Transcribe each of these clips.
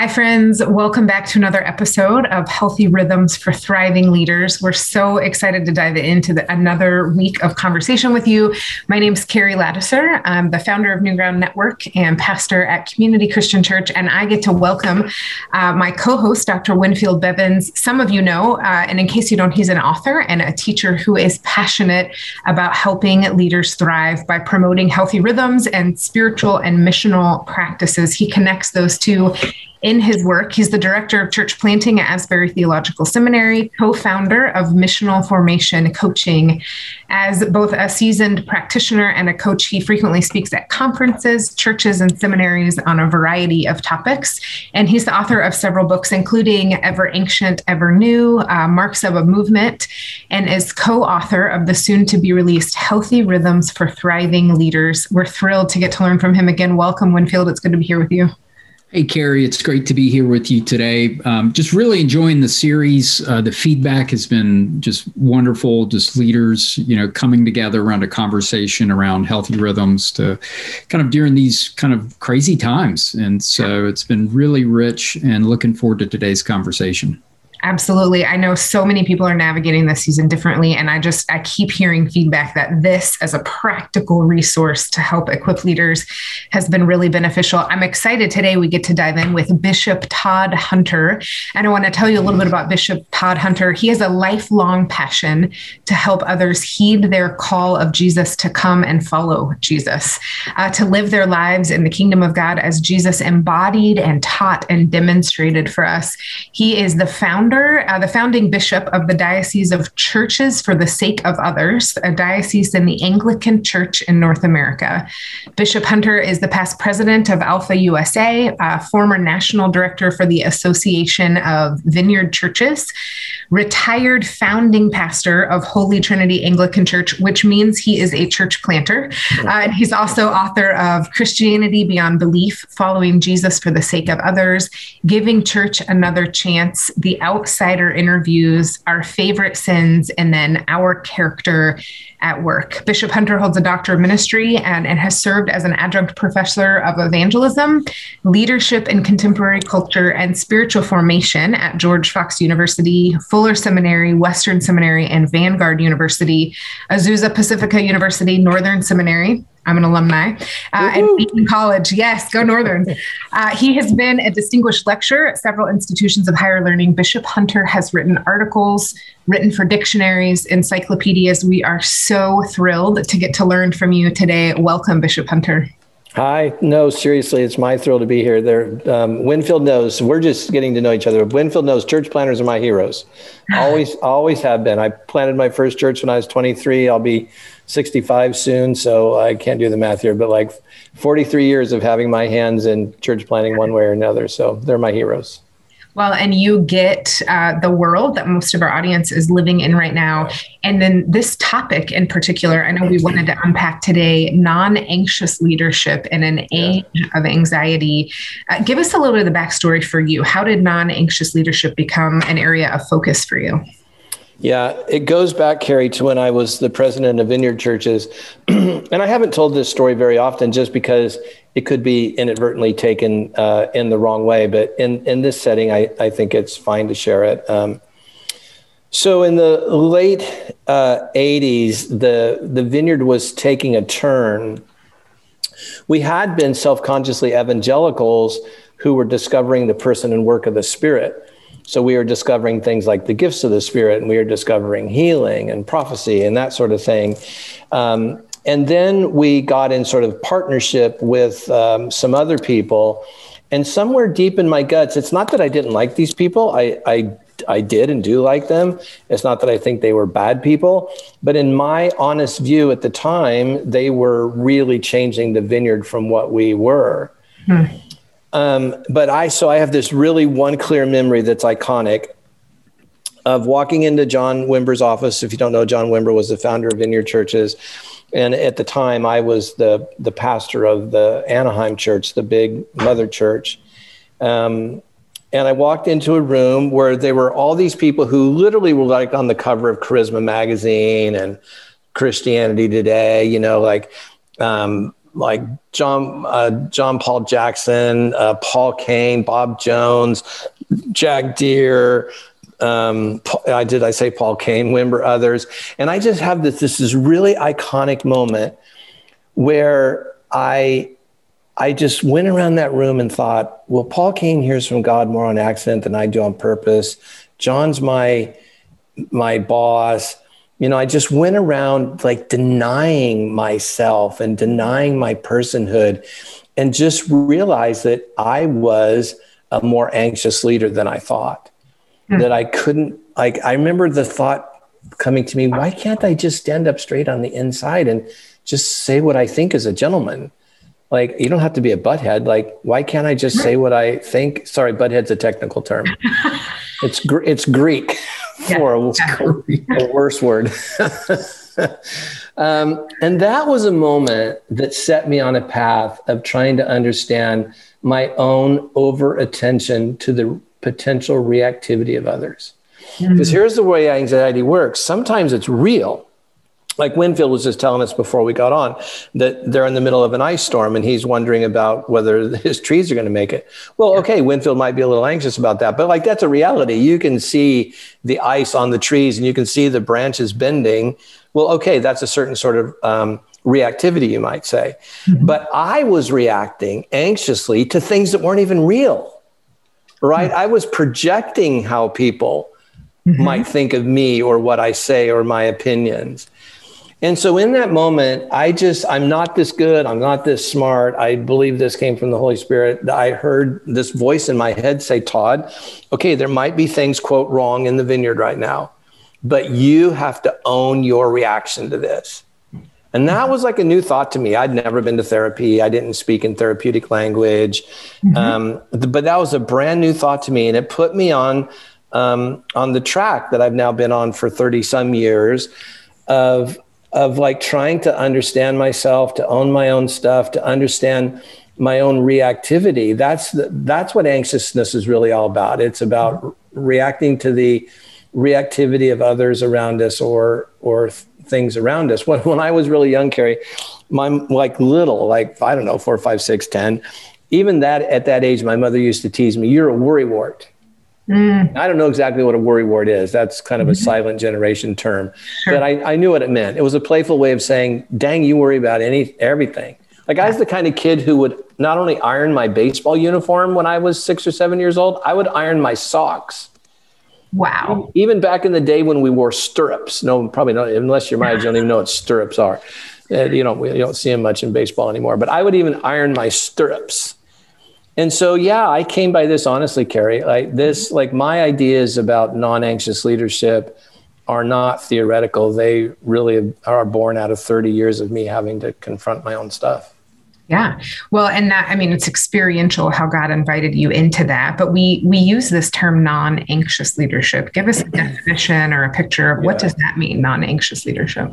Hi, friends. Welcome back to another episode of Healthy Rhythms for Thriving Leaders. We're so excited to dive into the, another week of conversation with you. My name is Carrie Ladouceur. I'm the founder of New Ground Network and pastor at Community Christian Church. And I get to welcome uh, my co host, Dr. Winfield Bevins. Some of you know, uh, and in case you don't, he's an author and a teacher who is passionate about helping leaders thrive by promoting healthy rhythms and spiritual and missional practices. He connects those two in his work. He's the director of church planting at Asbury Theological Seminary, co founder of Missional Formation Coaching. As both a seasoned practitioner and a coach, he frequently speaks at conferences, churches, and seminaries on a variety of topics. And he's the author of several books, including Ever Ancient, Ever New, uh, Marks of a Movement, and is co author of the soon to be released Healthy Rhythms for Thriving Leaders. We're thrilled to get to learn from him again. Welcome, Winfield. It's good to be here with you. Hey, Carrie, it's great to be here with you today. Um, just really enjoying the series. Uh, the feedback has been just wonderful. Just leaders, you know, coming together around a conversation around healthy rhythms to kind of during these kind of crazy times. And so it's been really rich and looking forward to today's conversation. Absolutely. I know so many people are navigating this season differently. And I just, I keep hearing feedback that this, as a practical resource to help equip leaders, has been really beneficial. I'm excited today we get to dive in with Bishop Todd Hunter. And I want to tell you a little bit about Bishop Todd Hunter. He has a lifelong passion to help others heed their call of Jesus to come and follow Jesus, uh, to live their lives in the kingdom of God as Jesus embodied and taught and demonstrated for us. He is the founder founder, uh, the founding bishop of the Diocese of Churches for the Sake of Others, a diocese in the Anglican Church in North America. Bishop Hunter is the past president of Alpha USA, former national director for the Association of Vineyard Churches, retired founding pastor of Holy Trinity Anglican Church, which means he is a church planter. Uh, and he's also author of Christianity Beyond Belief, Following Jesus for the Sake of Others, Giving Church Another Chance, The Out outsider interviews, our favorite sins, and then our character at work. Bishop Hunter holds a doctor of ministry and, and has served as an adjunct professor of evangelism, leadership in contemporary culture, and spiritual formation at George Fox University, Fuller Seminary, Western Seminary, and Vanguard University, Azusa Pacifica University, Northern Seminary, I'm an alumni. Uh, and Beacon College, yes, go Northern. Uh, he has been a distinguished lecturer at several institutions of higher learning. Bishop Hunter has written articles, written for dictionaries, encyclopedias. We are so thrilled to get to learn from you today. Welcome, Bishop Hunter. Hi. No, seriously, it's my thrill to be here. There, um, Winfield knows we're just getting to know each other. Winfield knows church planners are my heroes. Always, always have been. I planted my first church when I was 23. I'll be 65 soon, so I can't do the math here, but like 43 years of having my hands in church planning one way or another. So they're my heroes. Well, and you get uh, the world that most of our audience is living in right now. And then this topic in particular, I know we wanted to unpack today non anxious leadership in an age yeah. of anxiety. Uh, give us a little bit of the backstory for you. How did non anxious leadership become an area of focus for you? Yeah, it goes back, Carrie, to when I was the president of Vineyard Churches. and I haven't told this story very often just because it could be inadvertently taken uh, in the wrong way. But in, in this setting, I, I think it's fine to share it. Um, so in the late uh, 80s, the, the vineyard was taking a turn. We had been self consciously evangelicals who were discovering the person and work of the Spirit. So we are discovering things like the gifts of the Spirit, and we are discovering healing and prophecy and that sort of thing. Um, and then we got in sort of partnership with um, some other people. And somewhere deep in my guts, it's not that I didn't like these people. I, I I did and do like them. It's not that I think they were bad people, but in my honest view at the time, they were really changing the vineyard from what we were. Hmm. Um, but I, so I have this really one clear memory that's iconic of walking into John Wimber's office. If you don't know, John Wimber was the founder of Vineyard Churches. And at the time, I was the, the pastor of the Anaheim church, the big mother church. Um, and I walked into a room where there were all these people who literally were like on the cover of Charisma magazine and Christianity Today, you know, like um, like John uh, John Paul Jackson, uh, Paul Cain, Bob Jones, Jack Deere. Um, I did I say Paul Cain, Wimber, others, and I just have this this is really iconic moment where I I just went around that room and thought, well, Paul Cain hears from God more on accident than I do on purpose. John's my my boss you know, I just went around like denying myself and denying my personhood and just realized that I was a more anxious leader than I thought. Mm. That I couldn't, like, I remember the thought coming to me, why can't I just stand up straight on the inside and just say what I think as a gentleman? Like, you don't have to be a butthead. Like, why can't I just say what I think? Sorry, butthead's a technical term. it's, it's Greek for a, a, worse word. um, and that was a moment that set me on a path of trying to understand my own over attention to the potential reactivity of others. Because mm-hmm. here's the way anxiety works sometimes it's real like Winfield was just telling us before we got on that they're in the middle of an ice storm and he's wondering about whether his trees are going to make it. Well, okay, Winfield might be a little anxious about that, but like that's a reality. You can see the ice on the trees and you can see the branches bending. Well, okay, that's a certain sort of um, reactivity, you might say. Mm-hmm. But I was reacting anxiously to things that weren't even real, right? Mm-hmm. I was projecting how people mm-hmm. might think of me or what I say or my opinions. And so in that moment, I just, I'm not this good. I'm not this smart. I believe this came from the Holy Spirit. I heard this voice in my head say, Todd, okay, there might be things, quote, wrong in the vineyard right now, but you have to own your reaction to this. And that was like a new thought to me. I'd never been to therapy. I didn't speak in therapeutic language. Mm-hmm. Um, but that was a brand new thought to me. And it put me on, um, on the track that I've now been on for 30 some years of of like trying to understand myself, to own my own stuff, to understand my own reactivity. That's the, that's what anxiousness is really all about. It's about reacting to the reactivity of others around us or or things around us. When when I was really young, Carrie, my like little, like I don't know, four, five, six, ten. Even that at that age, my mother used to tease me, "You're a worrywart." Mm. I don't know exactly what a worry worrywart is. That's kind of a mm-hmm. silent generation term, sure. but I, I knew what it meant. It was a playful way of saying, "Dang, you worry about any everything." Like I was the kind of kid who would not only iron my baseball uniform when I was six or seven years old, I would iron my socks. Wow. Even back in the day when we wore stirrups. No, probably not. Unless you're my age, you don't even know what stirrups are. Uh, you know, you don't see them much in baseball anymore. But I would even iron my stirrups and so, yeah, I came by this honestly, Carrie. Like this, mm-hmm. like my ideas about non-anxious leadership are not theoretical. They really are born out of 30 years of me having to confront my own stuff. Yeah. Well, and that I mean it's experiential how God invited you into that, but we we use this term non-anxious leadership. Give us a definition or a picture of what does that mean non-anxious leadership?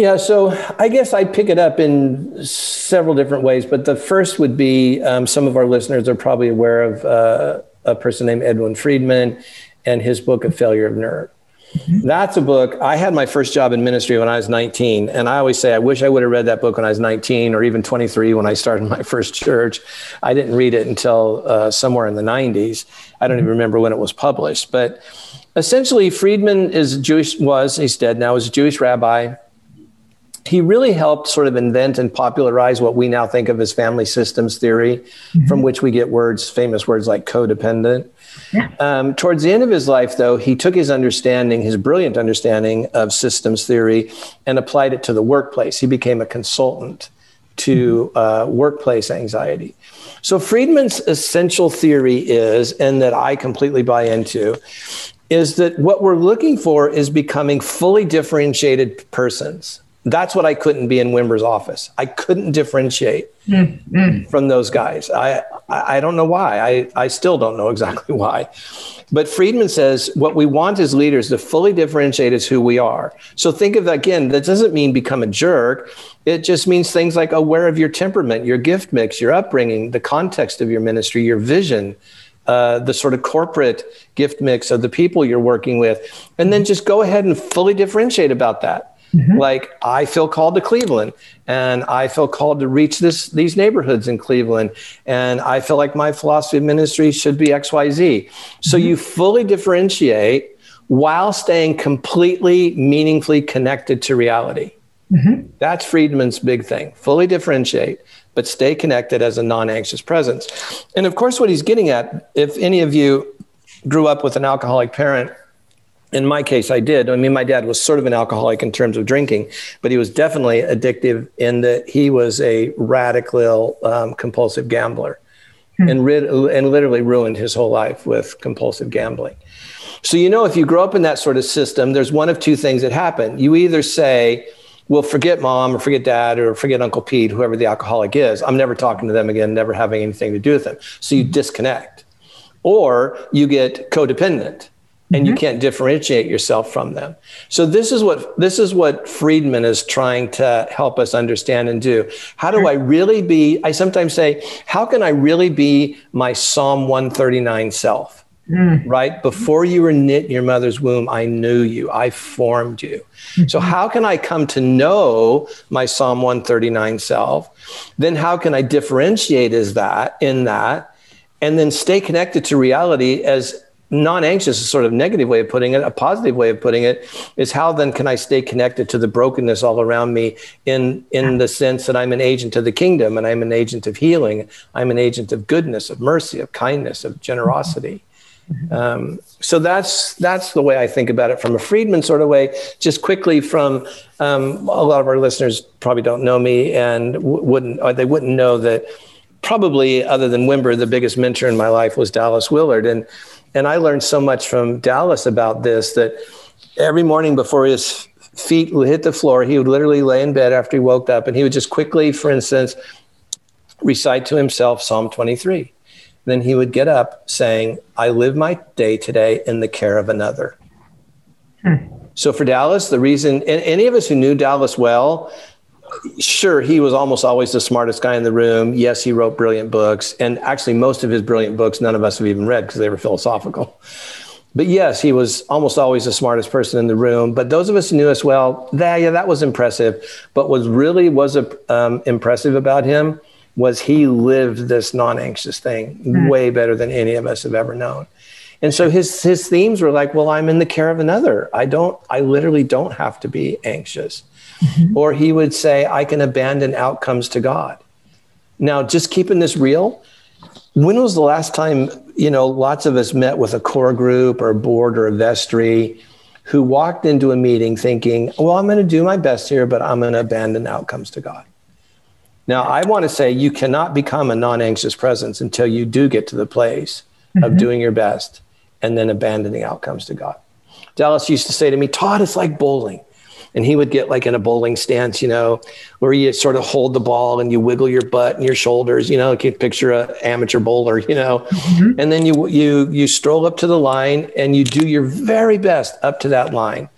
Yeah, so I guess I'd pick it up in several different ways, but the first would be um, some of our listeners are probably aware of uh, a person named Edwin Friedman and his book, A Failure of Nerve. Mm-hmm. That's a book. I had my first job in ministry when I was 19. And I always say, I wish I would have read that book when I was 19 or even 23 when I started my first church. I didn't read it until uh, somewhere in the 90s. I don't even mm-hmm. remember when it was published. But essentially, Friedman is Jewish, was, he's dead now, was a Jewish rabbi he really helped sort of invent and popularize what we now think of as family systems theory, mm-hmm. from which we get words, famous words like codependent. Yeah. Um, towards the end of his life, though, he took his understanding, his brilliant understanding of systems theory, and applied it to the workplace. He became a consultant to mm-hmm. uh, workplace anxiety. So, Friedman's essential theory is, and that I completely buy into, is that what we're looking for is becoming fully differentiated persons that's what I couldn't be in Wimber's office. I couldn't differentiate mm-hmm. from those guys. I, I don't know why. I, I still don't know exactly why. But Friedman says what we want as leaders to fully differentiate is who we are. So think of that again. That doesn't mean become a jerk. It just means things like aware of your temperament, your gift mix, your upbringing, the context of your ministry, your vision, uh, the sort of corporate gift mix of the people you're working with, and then just go ahead and fully differentiate about that Mm-hmm. Like I feel called to Cleveland and I feel called to reach this these neighborhoods in Cleveland and I feel like my philosophy of ministry should be XYZ. So mm-hmm. you fully differentiate while staying completely meaningfully connected to reality. Mm-hmm. That's Friedman's big thing. Fully differentiate, but stay connected as a non-anxious presence. And of course what he's getting at if any of you grew up with an alcoholic parent in my case, I did. I mean, my dad was sort of an alcoholic in terms of drinking, but he was definitely addictive in that he was a radical um, compulsive gambler hmm. and, rid- and literally ruined his whole life with compulsive gambling. So, you know, if you grow up in that sort of system, there's one of two things that happen. You either say, well, forget mom or forget dad or forget Uncle Pete, whoever the alcoholic is. I'm never talking to them again, never having anything to do with them. So you disconnect. Or you get codependent and mm-hmm. you can't differentiate yourself from them. So this is what this is what Friedman is trying to help us understand and do. How do I really be I sometimes say, how can I really be my Psalm 139 self? Mm. Right? Before you were knit in your mother's womb, I knew you. I formed you. Mm-hmm. So how can I come to know my Psalm 139 self? Then how can I differentiate as that in that and then stay connected to reality as non-anxious is sort of negative way of putting it. A positive way of putting it is how then can i stay connected to the brokenness all around me in in the sense that i'm an agent of the kingdom and i'm an agent of healing. I'm an agent of goodness of mercy of kindness of generosity. Um, so that's that's the way i think about it from a friedman sort of way. Just quickly from um, a lot of our listeners probably don't know me and w- wouldn't they wouldn't know that probably other than wimber the biggest mentor in my life was dallas willard. And and I learned so much from Dallas about this that every morning before his feet would hit the floor, he would literally lay in bed after he woke up and he would just quickly, for instance, recite to himself Psalm 23. Then he would get up saying, I live my day today in the care of another. Hmm. So for Dallas, the reason, any of us who knew Dallas well sure, he was almost always the smartest guy in the room. Yes, he wrote brilliant books. And actually, most of his brilliant books, none of us have even read because they were philosophical. But yes, he was almost always the smartest person in the room. But those of us who knew us well, that, yeah, that was impressive. But what really was um, impressive about him was he lived this non-anxious thing mm. way better than any of us have ever known. And so his his themes were like, well, I'm in the care of another. I don't, I literally don't have to be anxious. Mm-hmm. Or he would say, I can abandon outcomes to God. Now, just keeping this real, when was the last time, you know, lots of us met with a core group or a board or a vestry who walked into a meeting thinking, well, I'm going to do my best here, but I'm going to abandon outcomes to God. Now, I want to say you cannot become a non anxious presence until you do get to the place mm-hmm. of doing your best and then abandoning outcomes to God. Dallas used to say to me, Todd, it's like bowling and he would get like in a bowling stance, you know, where you sort of hold the ball and you wiggle your butt and your shoulders, you know, you can picture a amateur bowler, you know, mm-hmm. and then you you you stroll up to the line and you do your very best up to that line,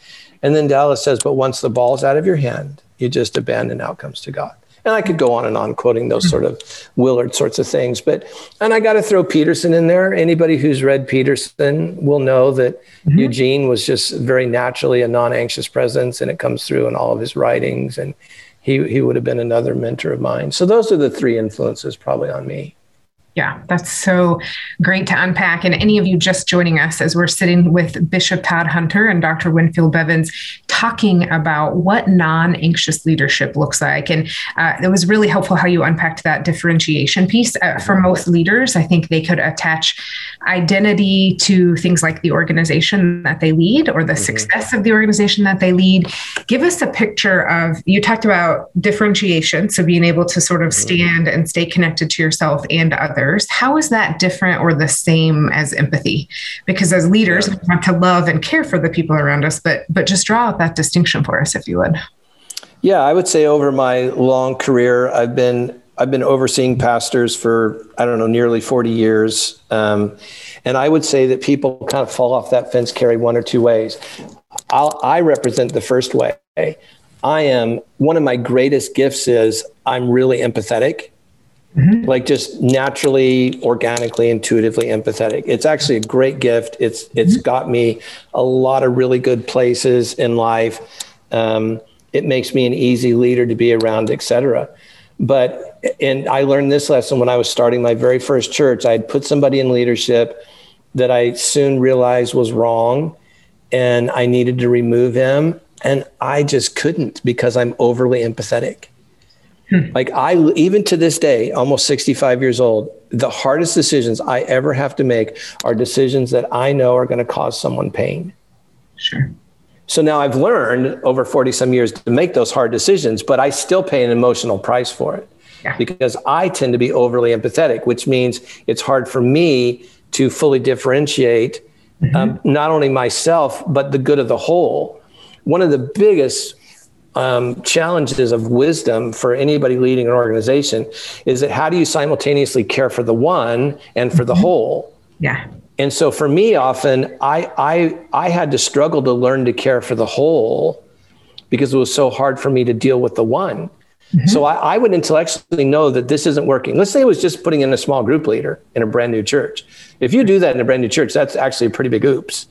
and then Dallas says, but once the ball's out of your hand, you just abandon outcomes to God. And I could go on and on quoting those sort of Willard sorts of things. But, and I got to throw Peterson in there. Anybody who's read Peterson will know that mm-hmm. Eugene was just very naturally a non anxious presence, and it comes through in all of his writings. And he, he would have been another mentor of mine. So those are the three influences probably on me. Yeah, that's so great to unpack. And any of you just joining us as we're sitting with Bishop Todd Hunter and Dr. Winfield Bevins talking about what non anxious leadership looks like. And uh, it was really helpful how you unpacked that differentiation piece. Uh, for most leaders, I think they could attach identity to things like the organization that they lead or the mm-hmm. success of the organization that they lead. Give us a picture of, you talked about differentiation. So being able to sort of mm-hmm. stand and stay connected to yourself and others others, how is that different or the same as empathy? Because as leaders, we want to love and care for the people around us, but but just draw out that distinction for us, if you would. Yeah, I would say over my long career, I've been I've been overseeing pastors for I don't know nearly forty years, um, and I would say that people kind of fall off that fence, Carrie one or two ways. I'll, I represent the first way. I am one of my greatest gifts is I'm really empathetic Mm-hmm. Like just naturally, organically, intuitively empathetic. It's actually a great gift. It's it's mm-hmm. got me a lot of really good places in life. Um, it makes me an easy leader to be around, etc. But and I learned this lesson when I was starting my very first church. I'd put somebody in leadership that I soon realized was wrong, and I needed to remove him, and I just couldn't because I'm overly empathetic. Hmm. Like I, even to this day, almost 65 years old, the hardest decisions I ever have to make are decisions that I know are going to cause someone pain. Sure. So now I've learned over 40 some years to make those hard decisions, but I still pay an emotional price for it yeah. because I tend to be overly empathetic, which means it's hard for me to fully differentiate mm-hmm. um, not only myself, but the good of the whole. One of the biggest um, challenges of wisdom for anybody leading an organization is that how do you simultaneously care for the one and for the mm-hmm. whole? Yeah. And so for me, often I I I had to struggle to learn to care for the whole because it was so hard for me to deal with the one. Mm-hmm. So I, I would intellectually know that this isn't working. Let's say it was just putting in a small group leader in a brand new church. If you do that in a brand new church, that's actually a pretty big oops.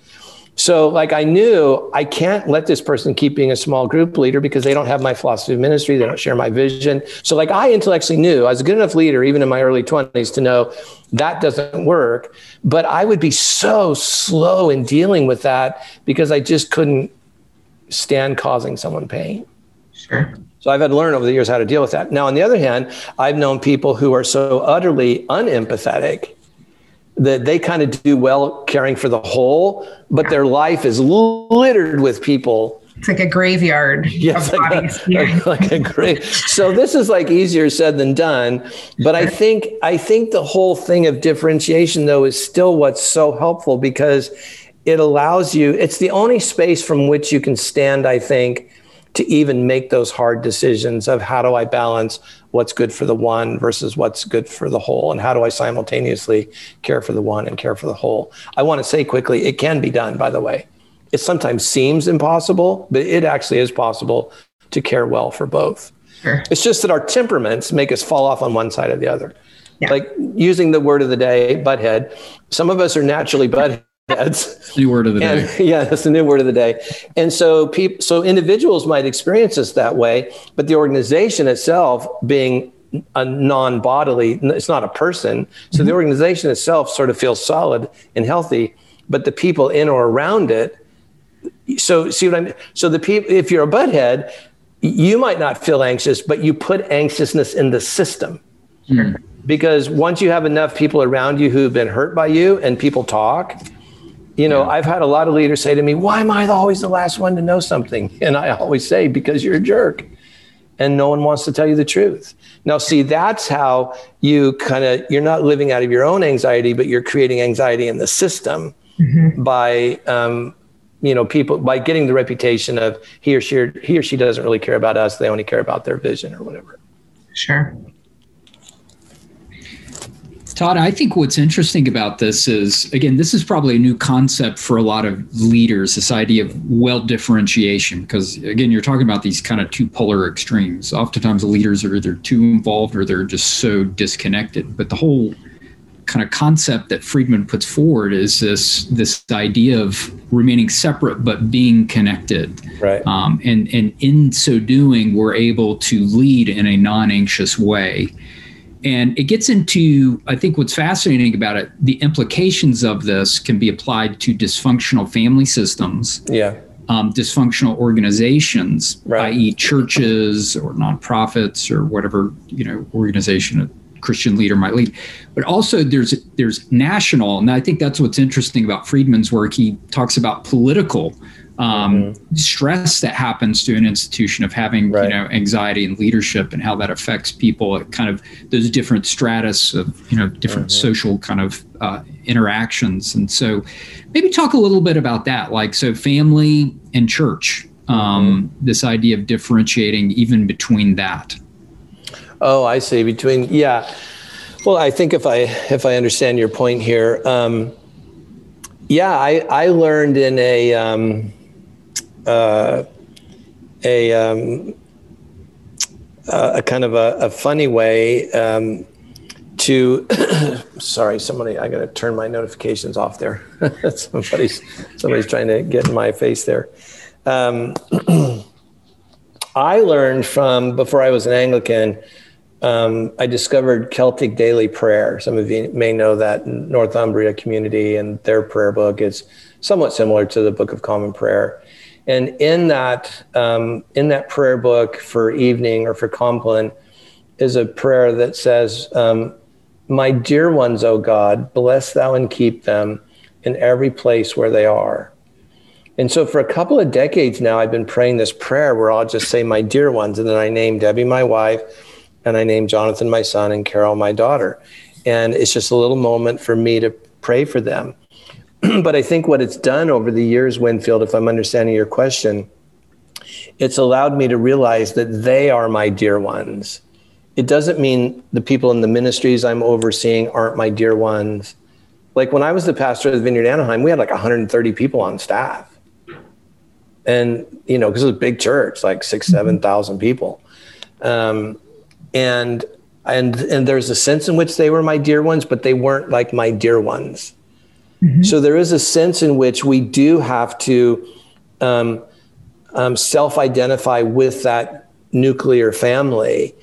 So, like, I knew I can't let this person keep being a small group leader because they don't have my philosophy of ministry. They don't share my vision. So, like, I intellectually knew I was a good enough leader, even in my early 20s, to know that doesn't work. But I would be so slow in dealing with that because I just couldn't stand causing someone pain. Sure. So I've had to learn over the years how to deal with that. Now, on the other hand, I've known people who are so utterly unempathetic that they kind of do well caring for the whole, but their life is littered with people. It's like a graveyard yes, like A, like, like a grave. So this is like easier said than done. But I think I think the whole thing of differentiation though is still what's so helpful because it allows you, it's the only space from which you can stand, I think, to even make those hard decisions of how do I balance what's good for the one versus what's good for the whole and how do I simultaneously care for the one and care for the whole. I want to say quickly, it can be done, by the way. It sometimes seems impossible, but it actually is possible to care well for both. Sure. It's just that our temperaments make us fall off on one side or the other. Yeah. Like using the word of the day, butthead. Some of us are naturally butthead that's new word of the and, day. Yeah, that's the new word of the day. And so people, so individuals might experience this that way, but the organization itself being a non-bodily, it's not a person. So mm-hmm. the organization itself sort of feels solid and healthy, but the people in or around it. So see what I mean? So the people, if you're a butthead, you might not feel anxious, but you put anxiousness in the system. Mm-hmm. Because once you have enough people around you who've been hurt by you and people talk, you know, yeah. I've had a lot of leaders say to me, Why am I always the last one to know something? And I always say, Because you're a jerk and no one wants to tell you the truth. Now, see, that's how you kind of, you're not living out of your own anxiety, but you're creating anxiety in the system mm-hmm. by, um, you know, people by getting the reputation of he or she, he or she doesn't really care about us. They only care about their vision or whatever. Sure. Todd, I think what's interesting about this is, again, this is probably a new concept for a lot of leaders, this idea of well differentiation. Because, again, you're talking about these kind of two polar extremes. Oftentimes, the leaders are either too involved or they're just so disconnected. But the whole kind of concept that Friedman puts forward is this this idea of remaining separate but being connected. Right. Um, and and in so doing, we're able to lead in a non-anxious way. And it gets into, I think, what's fascinating about it. The implications of this can be applied to dysfunctional family systems. Yeah. Um, dysfunctional organizations, right. i.e., churches or nonprofits or whatever you know organization a Christian leader might lead. But also, there's there's national, and I think that's what's interesting about Friedman's work. He talks about political um, mm-hmm. stress that happens to an institution of having right. you know anxiety and leadership and how that affects people at kind of those different stratus of you know different mm-hmm. social kind of uh, interactions and so maybe talk a little bit about that like so family and church um, mm-hmm. this idea of differentiating even between that oh i see between yeah well i think if i if i understand your point here um, yeah i i learned in a um, uh, a um, a kind of a, a funny way um, to sorry somebody i gotta turn my notifications off there somebody's somebody's trying to get in my face there um, I learned from before I was an Anglican. Um, I discovered Celtic daily prayer. Some of you may know that Northumbria community and their prayer book is somewhat similar to the Book of Common Prayer. And in that um, in that prayer book for evening or for Compline is a prayer that says, um, "My dear ones, O God, bless Thou and keep them in every place where they are." And so for a couple of decades now, I've been praying this prayer where I'll just say, My dear ones. And then I name Debbie, my wife, and I name Jonathan, my son, and Carol, my daughter. And it's just a little moment for me to pray for them. but I think what it's done over the years, Winfield, if I'm understanding your question, it's allowed me to realize that they are my dear ones. It doesn't mean the people in the ministries I'm overseeing aren't my dear ones. Like when I was the pastor of the Vineyard Anaheim, we had like 130 people on staff and you know because it was a big church like six mm-hmm. seven thousand people um, and and and there's a sense in which they were my dear ones but they weren't like my dear ones mm-hmm. so there is a sense in which we do have to um, um, self-identify with that nuclear family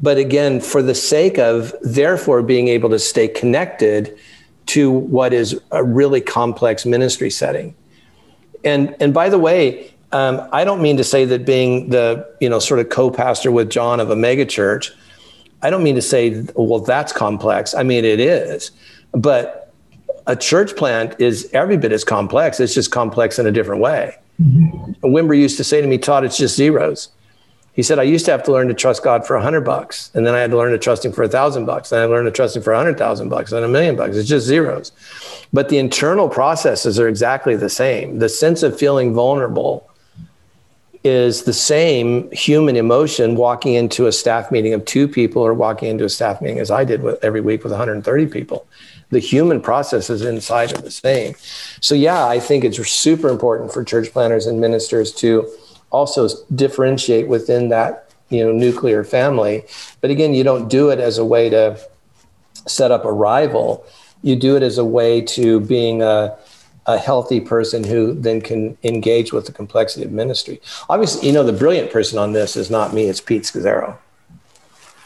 but again for the sake of therefore being able to stay connected to what is a really complex ministry setting and and by the way, um, I don't mean to say that being the you know sort of co-pastor with John of a megachurch, I don't mean to say well that's complex. I mean it is, but a church plant is every bit as complex. It's just complex in a different way. Mm-hmm. Wimber used to say to me, Todd, it's just zeros. He said, I used to have to learn to trust God for a hundred bucks. And then I had to learn to trust him for a thousand bucks. And I learned to trust him for a hundred thousand bucks and a million bucks. It's just zeros. But the internal processes are exactly the same. The sense of feeling vulnerable is the same human emotion walking into a staff meeting of two people or walking into a staff meeting as I did with, every week with 130 people. The human processes inside are the same. So, yeah, I think it's super important for church planners and ministers to also differentiate within that you know nuclear family. But again you don't do it as a way to set up a rival. You do it as a way to being a, a healthy person who then can engage with the complexity of ministry. Obviously you know the brilliant person on this is not me it's pete scazzero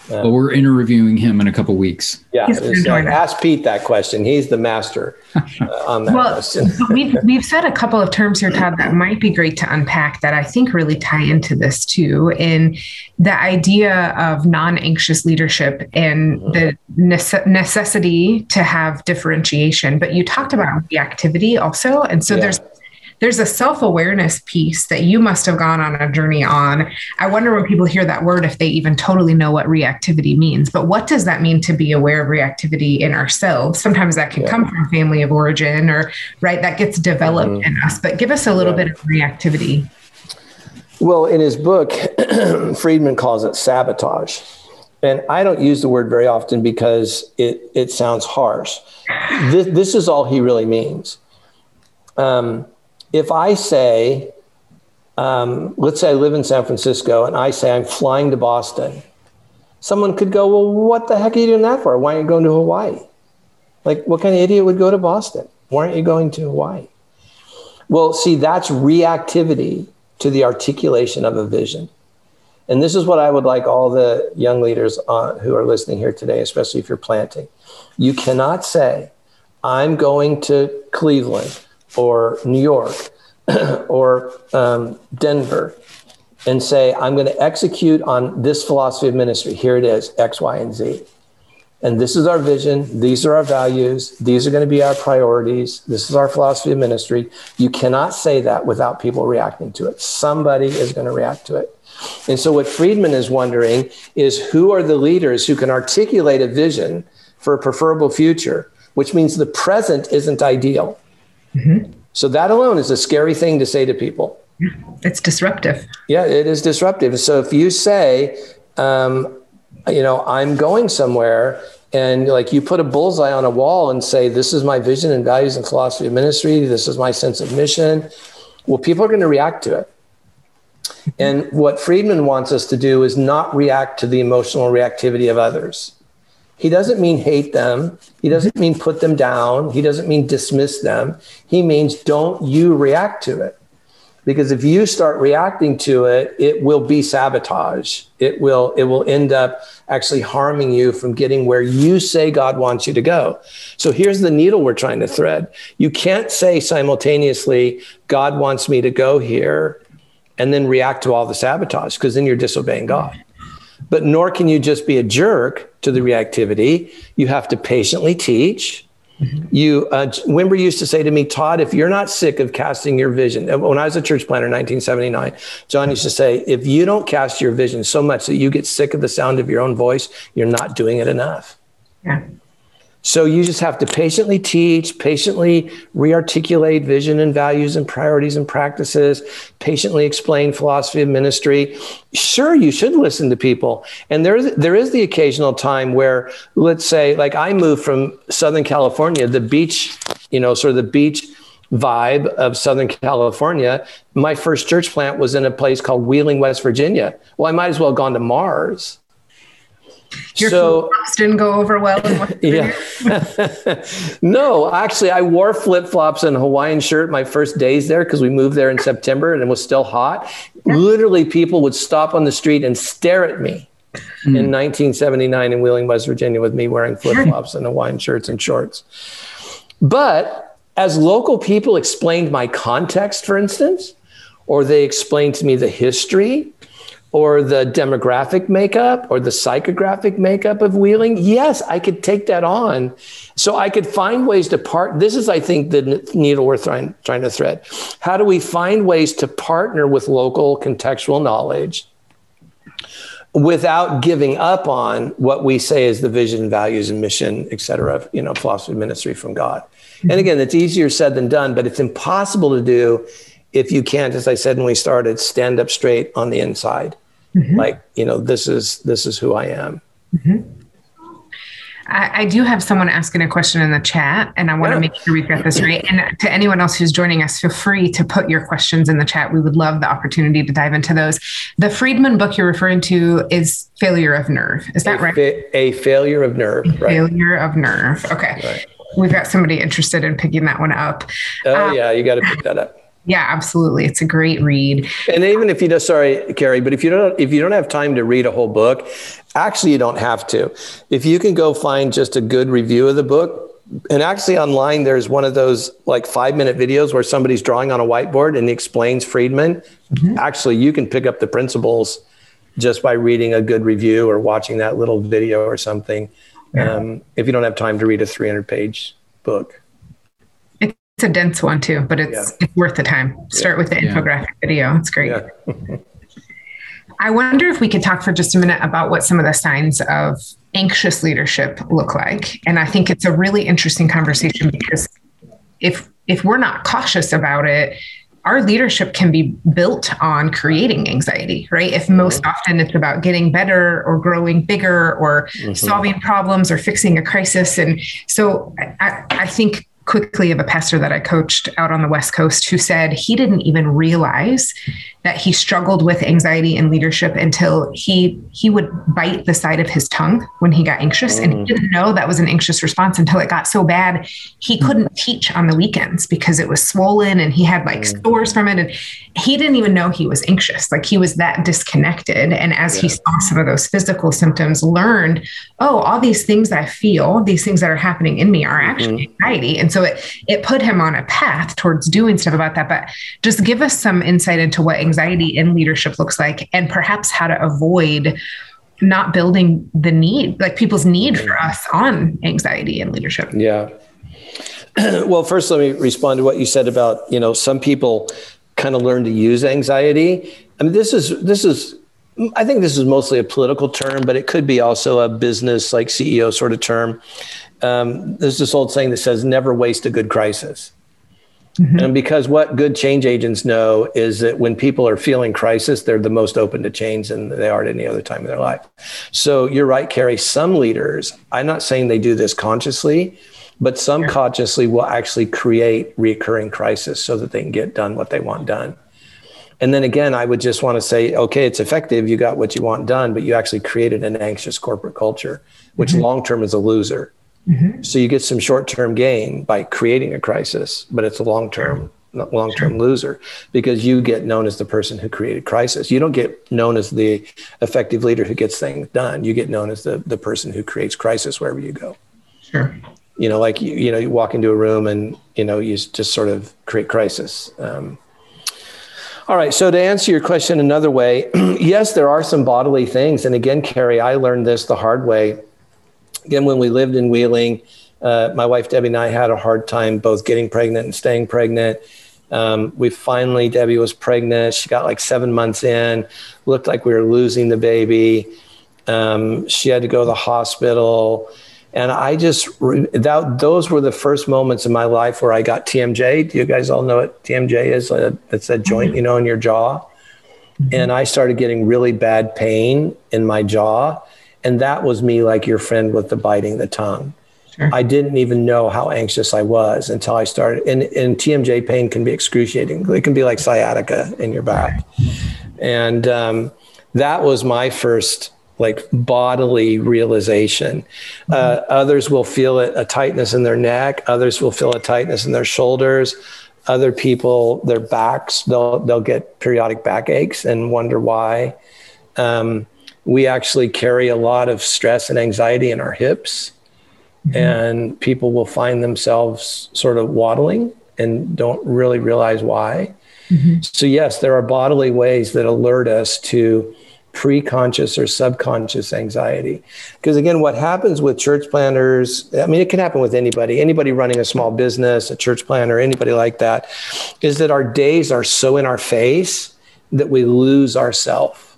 um, well, we're interviewing him in a couple weeks. Yeah, uh, ask Pete that question. He's the master uh, on that well, question. we've we've said a couple of terms here, Todd, that might be great to unpack. That I think really tie into this too, in the idea of non-anxious leadership and mm-hmm. the nece- necessity to have differentiation. But you talked about reactivity also, and so yeah. there's there's a self-awareness piece that you must have gone on a journey on. I wonder when people hear that word if they even totally know what reactivity means. But what does that mean to be aware of reactivity in ourselves? Sometimes that can yeah. come from family of origin or right that gets developed mm-hmm. in us. But give us a little yeah. bit of reactivity. Well, in his book, Friedman calls it sabotage. And I don't use the word very often because it, it sounds harsh. This, this is all he really means. Um, if I say, um, let's say I live in San Francisco and I say I'm flying to Boston, someone could go, well, what the heck are you doing that for? Why aren't you going to Hawaii? Like, what kind of idiot would go to Boston? Why aren't you going to Hawaii? Well, see, that's reactivity to the articulation of a vision. And this is what I would like all the young leaders uh, who are listening here today, especially if you're planting. You cannot say, I'm going to Cleveland or New York or um, Denver and say, I'm going to execute on this philosophy of ministry. Here it is X, Y, and Z. And this is our vision. These are our values. These are going to be our priorities. This is our philosophy of ministry. You cannot say that without people reacting to it. Somebody is going to react to it. And so, what Friedman is wondering is who are the leaders who can articulate a vision for a preferable future, which means the present isn't ideal. Mm-hmm. So that alone is a scary thing to say to people. It's disruptive. Yeah, it is disruptive. So if you say, um, you know, I'm going somewhere and like you put a bullseye on a wall and say, this is my vision and values and philosophy of ministry, this is my sense of mission, well, people are going to react to it. And what Friedman wants us to do is not react to the emotional reactivity of others. He doesn't mean hate them. He doesn't mean put them down. He doesn't mean dismiss them. He means don't you react to it. because if you start reacting to it it will be sabotage it will it will end up actually harming you from getting where you say god wants you to go so here's the needle we're trying to thread you can't say simultaneously god wants me to go here and then react to all the sabotage because then you're disobeying god but nor can you just be a jerk to the reactivity you have to patiently teach you, uh, Wimber used to say to me, Todd, if you're not sick of casting your vision, uh, when I was a church planter in 1979, John used to say, if you don't cast your vision so much that you get sick of the sound of your own voice, you're not doing it enough. Yeah. So you just have to patiently teach, patiently rearticulate vision and values and priorities and practices, patiently explain philosophy of ministry. Sure, you should listen to people. And there, there is the occasional time where, let's say, like I moved from Southern California, the beach, you know, sort of the beach vibe of Southern California. My first church plant was in a place called Wheeling, West Virginia. Well, I might as well have gone to Mars your so, flops didn't go over well. yeah. no, actually, I wore flip flops and a Hawaiian shirt my first days there because we moved there in September and it was still hot. Yeah. Literally, people would stop on the street and stare at me mm. in 1979 in Wheeling, West Virginia, with me wearing flip flops and Hawaiian shirts and shorts. But as local people explained my context, for instance, or they explained to me the history or the demographic makeup or the psychographic makeup of wheeling yes i could take that on. So i could find ways to part this is i think the needle we're trying, trying to thread. How do we find ways to partner with local contextual knowledge without giving up on what we say is the vision values and mission et cetera you know philosophy ministry from god? Mm-hmm. and again it's easier said than done but it's impossible to do if you can't as i said when we started stand up straight on the inside mm-hmm. like you know this is this is who i am mm-hmm. I, I, do have someone asking a question in the chat, and I want yeah. to make sure we get this right. And to anyone else who's joining us, feel free to put your questions in the chat. We would love the opportunity to dive into those. The Friedman book you're referring to is Failure of Nerve. Is that a right? Fa- a Failure of Nerve. Right. Failure of Nerve. Okay. Right. We've got somebody interested in picking that one up. Oh, um, yeah, you got to pick that up. Yeah, absolutely. It's a great read. And even if you don't, sorry, Carrie, but if you don't, if you don't have time to read a whole book, actually, you don't have to. If you can go find just a good review of the book, and actually online, there's one of those like five minute videos where somebody's drawing on a whiteboard and explains Friedman. Mm-hmm. Actually, you can pick up the principles just by reading a good review or watching that little video or something. Yeah. Um, if you don't have time to read a 300 page book. It's a dense one too, but it's yeah. it's worth the time. Start yeah. with the infographic video. It's great. I wonder if we could talk for just a minute about what some of the signs of anxious leadership look like. And I think it's a really interesting conversation because if if we're not cautious about it, our leadership can be built on creating anxiety, right? If most mm-hmm. often it's about getting better or growing bigger or mm-hmm. solving problems or fixing a crisis. And so I, I think quickly of a pastor that I coached out on the West Coast who said he didn't even realize that he struggled with anxiety and leadership until he he would bite the side of his tongue when he got anxious mm. and he mm. didn't know that was an anxious response until it got so bad he mm. couldn't teach on the weekends because it was swollen and he had like mm. sores from it and he didn't even know he was anxious like he was that disconnected and as yeah. he saw some of those physical symptoms learned oh all these things I feel these things that are happening in me are actually mm-hmm. anxiety and so it it put him on a path towards doing stuff about that. But just give us some insight into what anxiety in leadership looks like and perhaps how to avoid not building the need like people's need for mm-hmm. us on anxiety and leadership. Yeah. Well first let me respond to what you said about you know some people kind of learn to use anxiety. I mean this is this is i think this is mostly a political term but it could be also a business like ceo sort of term um, there's this old saying that says never waste a good crisis Mm-hmm. And because what good change agents know is that when people are feeling crisis, they're the most open to change than they are at any other time in their life. So you're right, Carrie. Some leaders, I'm not saying they do this consciously, but some sure. consciously will actually create recurring crisis so that they can get done what they want done. And then again, I would just want to say, okay, it's effective. You got what you want done, but you actually created an anxious corporate culture, which mm-hmm. long term is a loser. Mm-hmm. So you get some short term gain by creating a crisis, but it's a long term long term loser because you get known as the person who created crisis. You don't get known as the effective leader who gets things done. You get known as the, the person who creates crisis wherever you go. Sure. You know, like you, you know, you walk into a room and you know you just sort of create crisis. Um, all right. So to answer your question another way, yes, there are some bodily things, and again, Carrie, I learned this the hard way. Again, when we lived in Wheeling, uh, my wife Debbie and I had a hard time both getting pregnant and staying pregnant. Um, we finally, Debbie was pregnant. She got like seven months in, looked like we were losing the baby. Um, she had to go to the hospital. And I just, that, those were the first moments in my life where I got TMJ. Do you guys all know what TMJ is? Uh, it's a joint, you know, in your jaw. Mm-hmm. And I started getting really bad pain in my jaw. And that was me, like your friend with the biting the tongue. Sure. I didn't even know how anxious I was until I started. And, and TMJ pain can be excruciating. It can be like sciatica in your back. And um, that was my first like bodily realization. Mm-hmm. Uh, others will feel it, a tightness in their neck. Others will feel a tightness in their shoulders. Other people, their backs, they'll they'll get periodic backaches and wonder why. Um, we actually carry a lot of stress and anxiety in our hips. Mm-hmm. And people will find themselves sort of waddling and don't really realize why. Mm-hmm. So, yes, there are bodily ways that alert us to pre-conscious or subconscious anxiety because again what happens with church planners i mean it can happen with anybody anybody running a small business a church planner anybody like that is that our days are so in our face that we lose ourself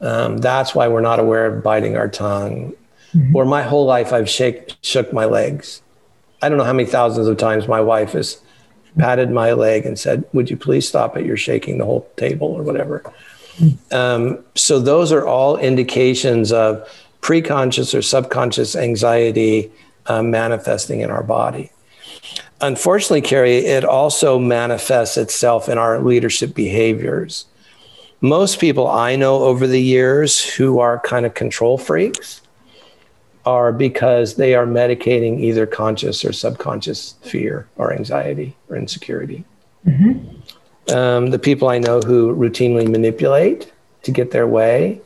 um, that's why we're not aware of biting our tongue mm-hmm. or my whole life I've shake, shook my legs. I don't know how many thousands of times my wife has patted my leg and said, Would you please stop it? You're shaking the whole table or whatever. Mm-hmm. Um, so, those are all indications of preconscious or subconscious anxiety uh, manifesting in our body. Unfortunately, Carrie, it also manifests itself in our leadership behaviors. Most people I know over the years who are kind of control freaks are because they are medicating either conscious or subconscious fear or anxiety or insecurity. Mm-hmm. Um, the people I know who routinely manipulate to get their way,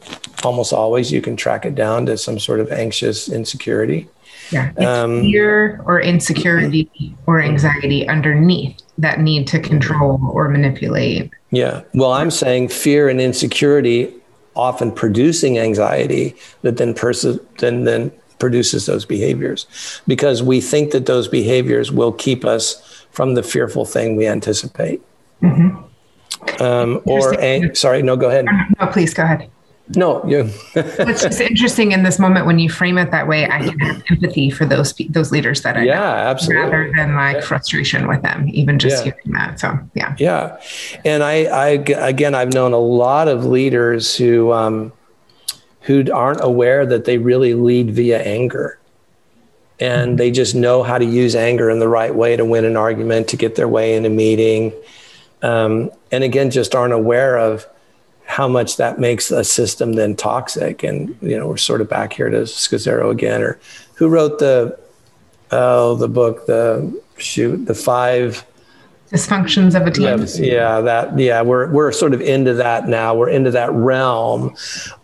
almost always you can track it down to some sort of anxious insecurity. Yeah, um, fear or insecurity or anxiety underneath that need to control or manipulate. Yeah. Well, I'm saying fear and insecurity often producing anxiety that then pers- then then produces those behaviors because we think that those behaviors will keep us from the fearful thing we anticipate. Mm-hmm. Um, or, sorry, no, go ahead. No, please go ahead. No, yeah. it's just interesting in this moment when you frame it that way. I can have empathy for those those leaders that I yeah, know, absolutely, rather than like yeah. frustration with them, even just yeah. hearing that. So yeah, yeah, and I, I again, I've known a lot of leaders who um, who aren't aware that they really lead via anger. And they just know how to use anger in the right way to win an argument, to get their way in a meeting. Um, and again, just aren't aware of how much that makes a system then toxic. And, you know, we're sort of back here to Scazzero again, or who wrote the, oh, the book, the shoot, the five dysfunctions of a team. Yeah, yeah, that yeah, we're we're sort of into that now. We're into that realm.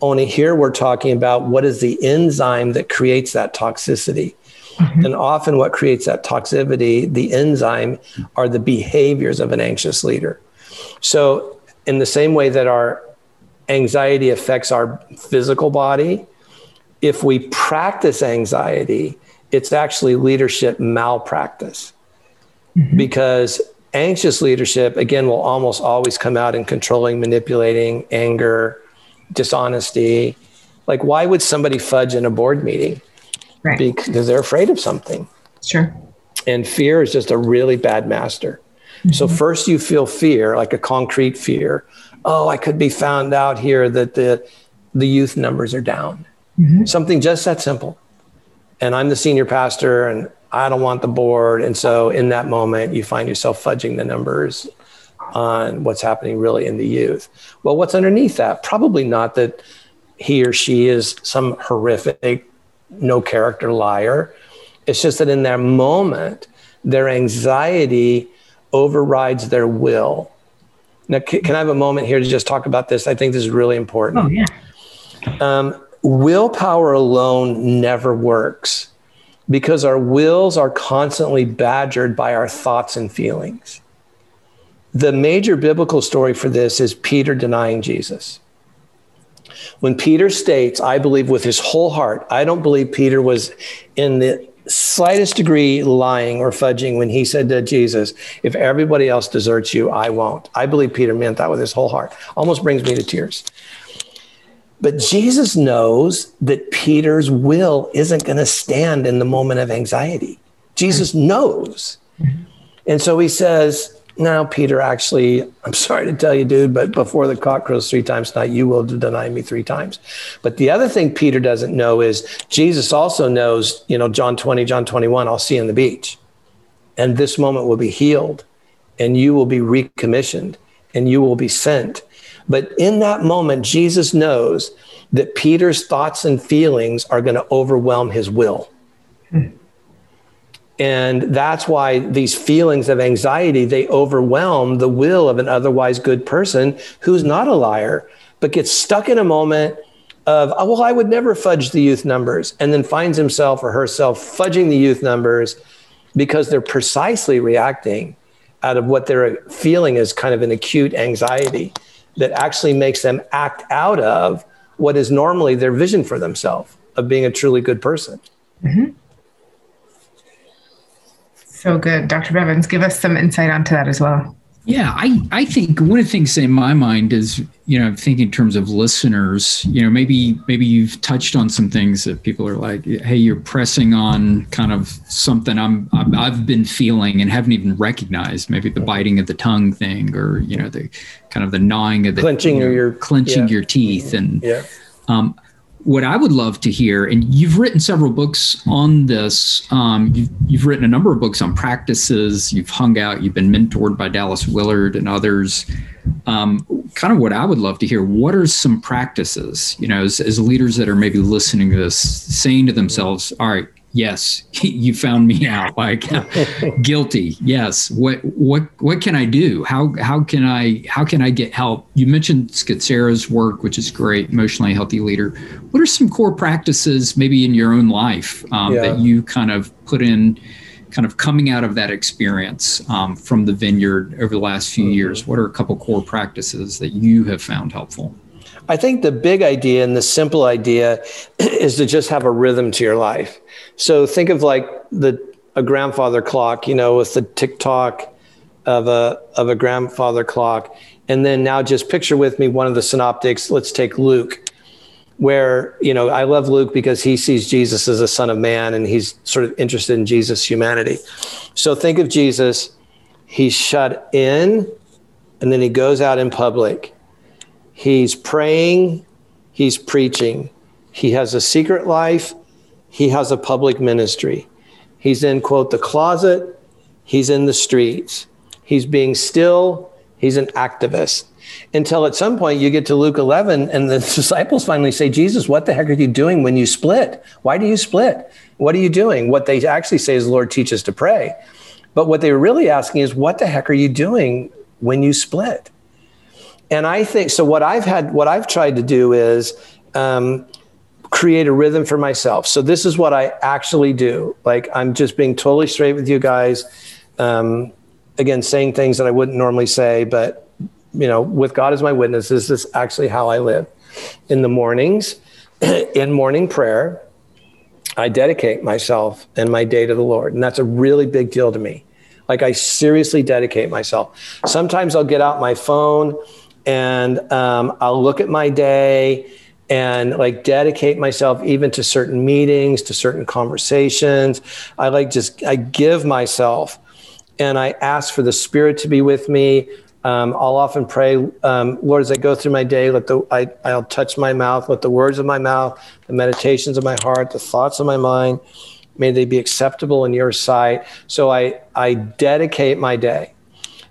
Only here we're talking about what is the enzyme that creates that toxicity. Mm-hmm. And often what creates that toxicity, the enzyme, are the behaviors of an anxious leader. So in the same way that our anxiety affects our physical body, if we practice anxiety, it's actually leadership malpractice. Mm-hmm. Because anxious leadership, again, will almost always come out in controlling, manipulating, anger, dishonesty. Like, why would somebody fudge in a board meeting? Right. Because they're afraid of something. Sure. And fear is just a really bad master. Mm-hmm. So, first you feel fear, like a concrete fear. Oh, I could be found out here that the, the youth numbers are down. Mm-hmm. Something just that simple. And I'm the senior pastor, and I don't want the board. And so in that moment, you find yourself fudging the numbers on what's happening really in the youth. Well, what's underneath that? Probably not that he or she is some horrific, no character liar. It's just that in that moment, their anxiety overrides their will. Now, can, can I have a moment here to just talk about this? I think this is really important. Oh, yeah. Um, willpower alone never works because our wills are constantly badgered by our thoughts and feelings. The major biblical story for this is Peter denying Jesus. When Peter states, I believe with his whole heart, I don't believe Peter was in the slightest degree lying or fudging when he said to Jesus, If everybody else deserts you, I won't. I believe Peter meant that with his whole heart. Almost brings me to tears. But Jesus knows that Peter's will isn't going to stand in the moment of anxiety. Jesus hmm. knows. Hmm. And so he says, Now, Peter, actually, I'm sorry to tell you, dude, but before the cock crows three times tonight, you will deny me three times. But the other thing Peter doesn't know is Jesus also knows, you know, John 20, John 21, I'll see you on the beach. And this moment will be healed, and you will be recommissioned, and you will be sent but in that moment, Jesus knows that Peter's thoughts and feelings are going to overwhelm his will. Hmm. And that's why these feelings of anxiety, they overwhelm the will of an otherwise good person who's not a liar, but gets stuck in a moment of, oh, well, I would never fudge the youth numbers, and then finds himself or herself fudging the youth numbers because they're precisely reacting out of what they're feeling as kind of an acute anxiety that actually makes them act out of what is normally their vision for themselves of being a truly good person. Mm-hmm. So good. Dr. Bevins, give us some insight onto that as well. Yeah, I, I think one of the things in my mind is, you know, thinking in terms of listeners, you know, maybe maybe you've touched on some things that people are like, hey, you're pressing on kind of something I'm, i have been feeling and haven't even recognized, maybe the biting of the tongue thing, or you know, the kind of the gnawing of the clenching you know, your clenching yeah. your teeth, and yeah. Um, what I would love to hear, and you've written several books on this. Um, you've, you've, written a number of books on practices. You've hung out. You've been mentored by Dallas Willard and others. Um, kind of what I would love to hear. What are some practices? You know, as, as leaders that are maybe listening to this, saying to themselves, "All right, yes, you found me out. Like guilty. Yes. What what what can I do? How how can I how can I get help? You mentioned Scazzero's work, which is great, emotionally healthy leader. What are some core practices, maybe in your own life, um, yeah. that you kind of put in? Kind of coming out of that experience um, from the vineyard over the last few mm-hmm. years, what are a couple core practices that you have found helpful? I think the big idea and the simple idea is to just have a rhythm to your life. So think of like the a grandfather clock, you know, with the tick tock of a of a grandfather clock, and then now just picture with me one of the synoptics. Let's take Luke, where you know I love Luke because he sees Jesus as a son of man, and he's sort of interested in Jesus' humanity. So think of Jesus. He's shut in, and then he goes out in public He's praying, he's preaching. He has a secret life, he has a public ministry. He's in, quote, the closet, he's in the streets. He's being still, he's an activist. Until at some point you get to Luke 11 and the disciples finally say, Jesus, what the heck are you doing when you split? Why do you split? What are you doing? What they actually say is, Lord, teach us to pray. But what they're really asking is, what the heck are you doing when you split? And I think so. What I've had, what I've tried to do is um, create a rhythm for myself. So this is what I actually do. Like I'm just being totally straight with you guys. Um, again, saying things that I wouldn't normally say, but you know, with God as my witness, this is actually how I live. In the mornings, in morning prayer, I dedicate myself and my day to the Lord, and that's a really big deal to me. Like I seriously dedicate myself. Sometimes I'll get out my phone and um, I'll look at my day and like dedicate myself even to certain meetings, to certain conversations. I like just, I give myself and I ask for the Spirit to be with me. Um, I'll often pray, um, Lord, as I go through my day, let the I, I'll touch my mouth, let the words of my mouth, the meditations of my heart, the thoughts of my mind, may they be acceptable in your sight. So I I dedicate my day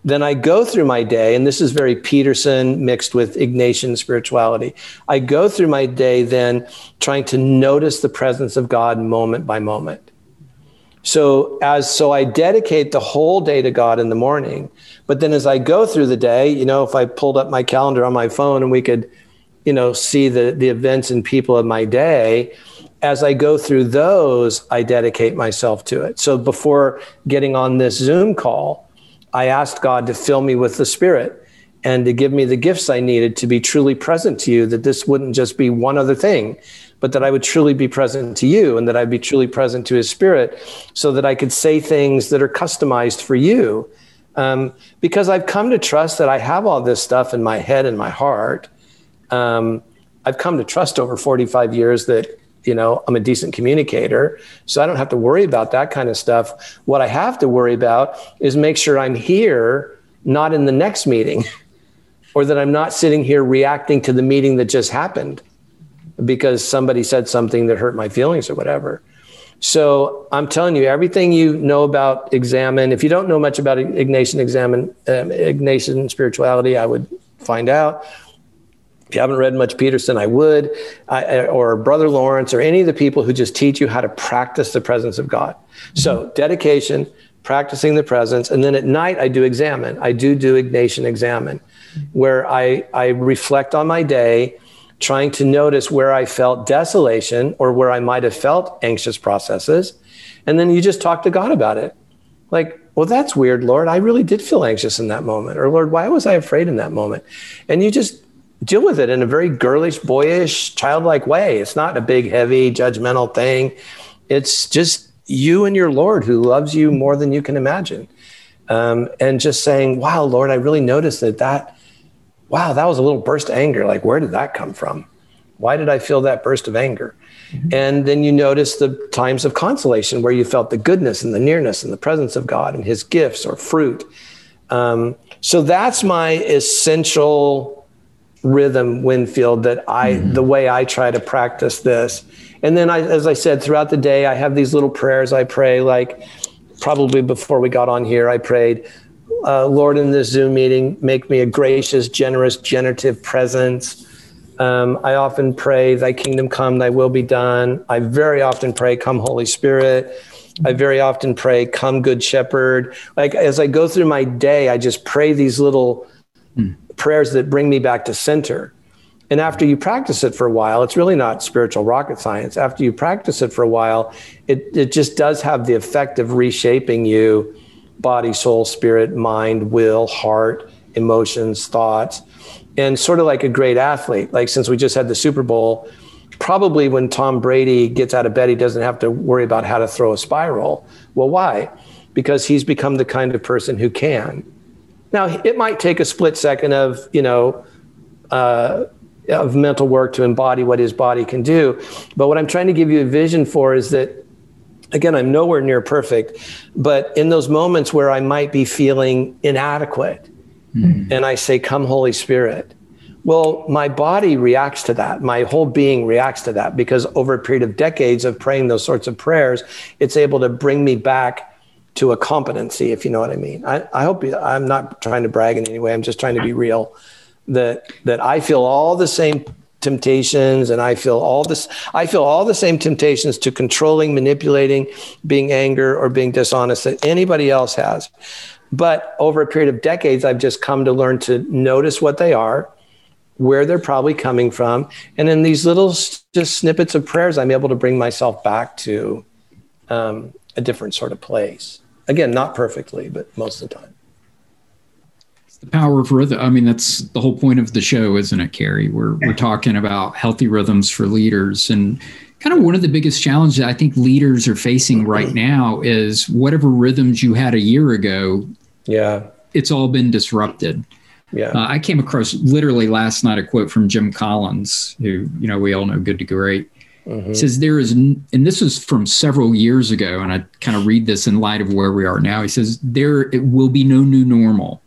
then I go through my day, and this is very Peterson mixed with Ignatian spirituality. I go through my day then trying to notice the presence of God moment by moment. So as so I dedicate the whole day to God in the morning. But then as I go through the day, you know, if I pulled up my calendar on my phone and we could, you know, see the the events and people of my day, as I go through those, I dedicate myself to it. So before getting on this Zoom call, I asked God to fill me with the Spirit and to give me the gifts I needed to be truly present to you, that this wouldn't just be one other thing, but that I would truly be present to you and that I'd be truly present to his spirit so that I could say things that are customized for you. Um, because I've come to trust that I have all this stuff in my head and my heart. Um, I've come to trust over 45 years that you know i'm a decent communicator so i don't have to worry about that kind of stuff what i have to worry about is make sure i'm here not in the next meeting or that i'm not sitting here reacting to the meeting that just happened because somebody said something that hurt my feelings or whatever. So I'm telling you, everything you know about examen. If you don't know much about Ignatian examen, um, Ignatian spirituality, I would find out. If you haven't read much Peterson, I would, I, or Brother Lawrence, or any of the people who just teach you how to practice the presence of God. So mm-hmm. dedication, practicing the presence, and then at night I do examen. I do do Ignatian examen, mm-hmm. where I I reflect on my day trying to notice where I felt desolation or where I might have felt anxious processes. And then you just talk to God about it. Like, well, that's weird, Lord. I really did feel anxious in that moment. Or, Lord, why was I afraid in that moment? And you just deal with it in a very girlish, boyish, childlike way. It's not a big, heavy, judgmental thing. It's just you and your Lord who loves you more than you can imagine. Um, and just saying, wow, Lord, I really noticed that that wow, that was a little burst of anger. Like, where did that come from? Why did I feel that burst of anger? Mm-hmm. And then you notice the times of consolation where you felt the goodness and the nearness and the presence of God and his gifts or fruit. Um, so that's my essential rhythm, Winfield, that I, mm-hmm. the way I try to practice this. And then I, as I said, throughout the day, I have these little prayers I pray, like probably before we got on here, I prayed, uh, Lord, in this Zoom meeting, make me a gracious, generous, generative presence. Um, I often pray, Thy kingdom come, Thy will be done. I very often pray, Come, Holy Spirit. I very often pray, Come, Good Shepherd. Like as I go through my day, I just pray these little mm. prayers that bring me back to center. And after you practice it for a while, it's really not spiritual rocket science. After you practice it for a while, it, it just does have the effect of reshaping you body, soul, spirit, mind, will, heart, emotions, thoughts, and sort of like a great athlete. Like since we just had the Super Bowl, probably when Tom Brady gets out of bed, he doesn't have to worry about how to throw a spiral. Well, why? Because he's become the kind of person who can. Now, it might take a split second of, you know, uh, of mental work to embody what his body can do. But what I'm trying to give you a vision for is that again, I'm nowhere near perfect, but in those moments where I might be feeling inadequate, mm-hmm. and I say, Come, Holy Spirit. Well, my body reacts to that. My whole being reacts to that because over a period of decades of praying those sorts of prayers, it's able to bring me back to a competency, if you know what I mean. I, I hope you, I'm not trying to brag in any way. I'm just trying to be real. That that I feel all the same temptations and I feel all this I feel all the same temptations to controlling, manipulating, being anger or being dishonest that anybody else has. But over a period of decades I've just come to learn to notice what they are, where they're probably coming from, and in these little just snippets of prayers I'm able to bring myself back to um, a different sort of place. Again, not perfectly, but most of the time It's the power of rhythm. I mean, that's the whole point of the show, isn't it, Carrie? We're we're talking about healthy rhythms for leaders, and kind of one of the biggest challenges I think leaders are facing right now is whatever rhythms you had a year ago. Yeah, it's all been disrupted. Yeah, uh, I came across literally last night a quote from Jim Collins, who you know we all know good to great. Mm-hmm. He says there is, and this was from several years ago, and I kind of read this in light of where we are now. He says there it will be no new normal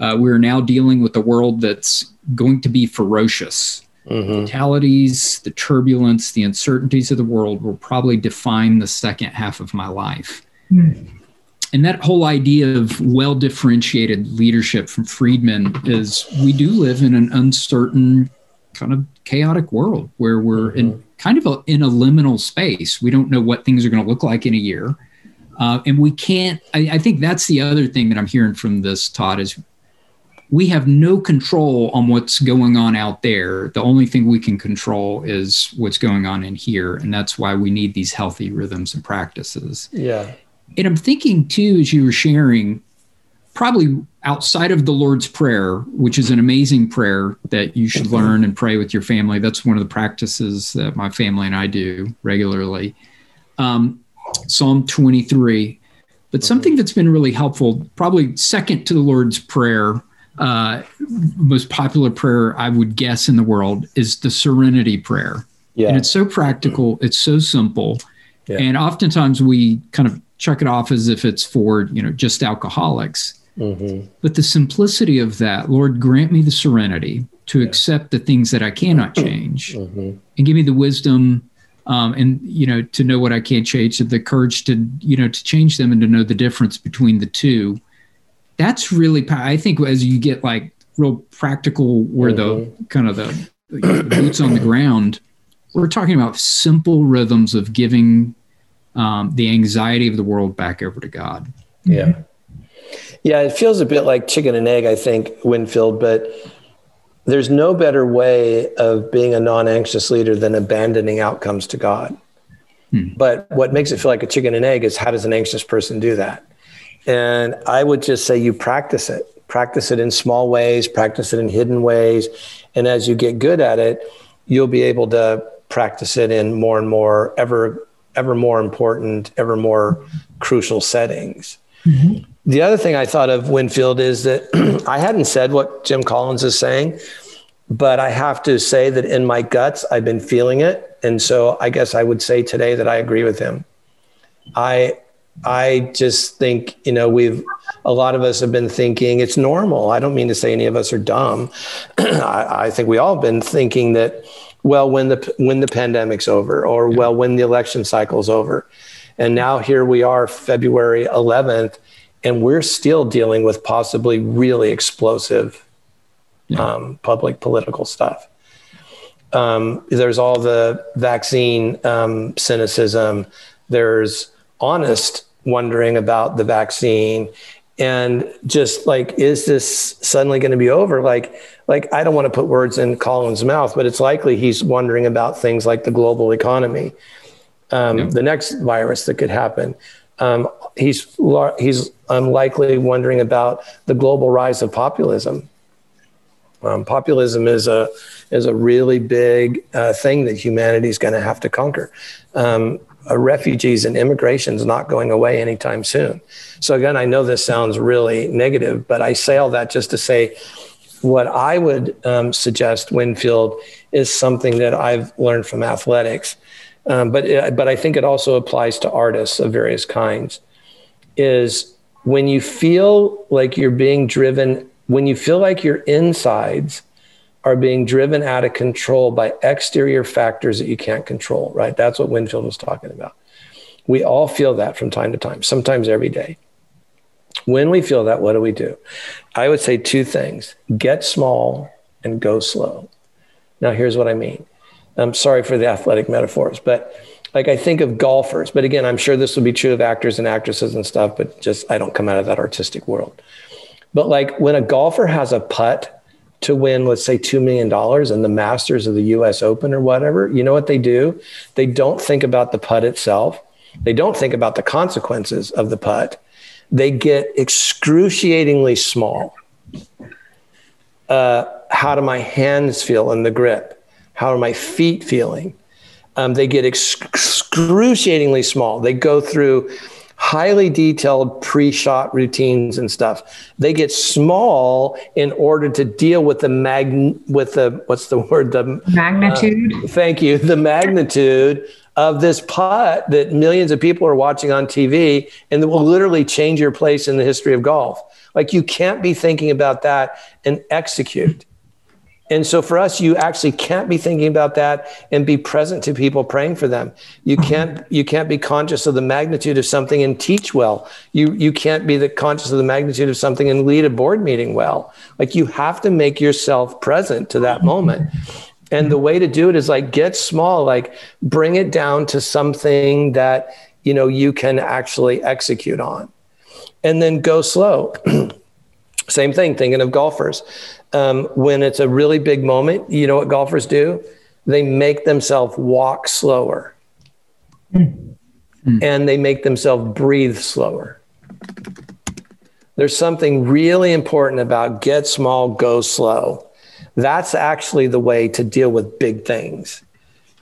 uh, we're now dealing with a world that's going to be ferocious. Mm-hmm. Fatalities, the turbulence, the uncertainties of the world will probably define the second half of my life. Mm. And that whole idea of well differentiated leadership from Friedman is we do live in an uncertain, kind of chaotic world where we're mm-hmm. in kind of a, in a liminal space. We don't know what things are going to look like in a year. Uh, and we can't, I, I think that's the other thing that I'm hearing from this, Todd, is we have no control on what's going on out there. The only thing we can control is what's going on in here. And that's why we need these healthy rhythms and practices. Yeah. And I'm thinking too, as you were sharing, probably outside of the Lord's Prayer, which is an amazing prayer that you should learn and pray with your family. That's one of the practices that my family and I do regularly. Um, Psalm 23. But something that's been really helpful, probably second to the Lord's Prayer, uh, most popular prayer I would guess in the world is the Serenity Prayer. Yeah. And it's so practical, it's so simple. Yeah. And oftentimes we kind of chuck it off as if it's for, you know, just alcoholics. Mm-hmm. But the simplicity of that, Lord, grant me the serenity to yeah. accept the things that I cannot change mm-hmm. and give me the wisdom um, and you know to know what I can't change, and the courage to you know to change them and to know the difference between the two. That's really I think as you get like real practical, where mm-hmm. the kind of the, the boots on the ground, we're talking about simple rhythms of giving um, the anxiety of the world back over to God. Yeah. Yeah, it feels a bit like chicken and egg, I think, Winfield, but there's no better way of being a non-anxious leader than abandoning outcomes to God. Hmm. But what makes it feel like a chicken and egg is how does an anxious person do that? And I would just say you practice it. Practice it in small ways, practice it in hidden ways. And as you get good at it, you'll be able to practice it in more and more ever ever more important, ever more crucial settings. Mm-hmm. The other thing I thought of Winfield is that I hadn't said what Jim Collins is saying, but I have to say that in my guts, I've been feeling it. And so I guess I would say today that I agree with him. I, I just think, you know, we've, a lot of us have been thinking it's normal. I don't mean to say any of us are dumb. I, I think we all have been thinking that, well, when the, when the pandemic's over or, yeah. well, when the election cycle's over. And now here we are, February 11th, and we're still dealing with possibly really explosive yeah. um, public political stuff. Um, there's all the vaccine um, cynicism. There's honest wondering about the vaccine, and just like, is this suddenly going to be over? Like, like I don't want to put words in Collins' mouth, but it's likely he's wondering about things like the global economy, um, yeah. the next virus that could happen. Um, he's he's unlikely wondering about the global rise of populism. Um, populism is a is a really big uh, thing that humanity is going to have to conquer. Um, uh, refugees and immigration is not going away anytime soon. So again, I know this sounds really negative, but I say all that just to say what I would um, suggest, Winfield, is something that I've learned from athletics um, but it, but I think it also applies to artists of various kinds. Is when you feel like you're being driven, when you feel like your insides are being driven out of control by exterior factors that you can't control. Right? That's what Winfield was talking about. We all feel that from time to time, sometimes every day. When we feel that, what do we do? I would say two things get small and go slow. Now, here's what I mean I'm sorry for the athletic metaphors, but like I think of golfers, but again, I'm sure this would be true of actors and actresses and stuff, but just I don't come out of that artistic world. But like when a golfer has a putt to win, let's say $2 million in the Masters of the US Open or whatever, you know what they do? They don't think about the putt itself. They don't think about the consequences of the putt. They get excruciatingly small. Uh, how do my hands feel in the grip? How are my feet feeling? Um, they get excruciatingly small. They go through highly detailed pre-shot routines and stuff. They get small in order to deal with the mag with the what's the word the magnitude. Uh, thank you. The magnitude of this putt that millions of people are watching on TV and that will literally change your place in the history of golf. Like you can't be thinking about that and execute. And so for us, you actually can't be thinking about that and be present to people praying for them. You mm-hmm. can't you can't be conscious of the magnitude of something and teach well. You you can't be the conscious of the magnitude of something and lead a board meeting well. Like you have to make yourself present to that moment. And the way to do it is like get small, like bring it down to something that you know you can actually execute on and then go slow same thing thinking of golfers. Um, when it's a really big moment you know what golfers do? They make themselves walk slower. Mm. and they make themselves breathe slower. There's something really important about get small go slow. That's actually the way to deal with big things.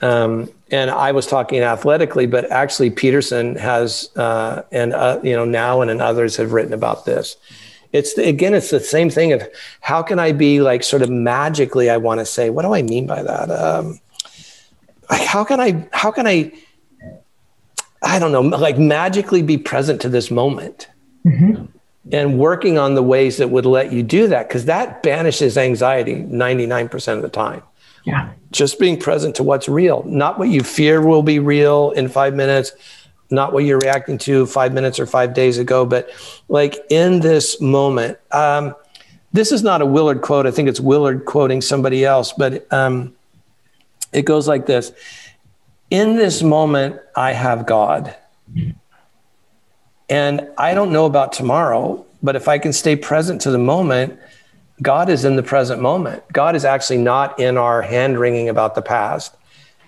Um, and I was talking athletically, but actually Peterson has, uh, and uh, you know now and, and others have written about this. It's again, it's the same thing of how can I be like sort of magically? I want to say, what do I mean by that? Um, like how can I? How can I? I don't know, like magically be present to this moment. Mm-hmm. And working on the ways that would let you do that, because that banishes anxiety 99% of the time. Yeah. Just being present to what's real, not what you fear will be real in five minutes, not what you're reacting to five minutes or five days ago, but like in this moment. Um, this is not a Willard quote. I think it's Willard quoting somebody else, but um, it goes like this In this moment, I have God. And I don't know about tomorrow, but if I can stay present to the moment, God is in the present moment. God is actually not in our hand wringing about the past.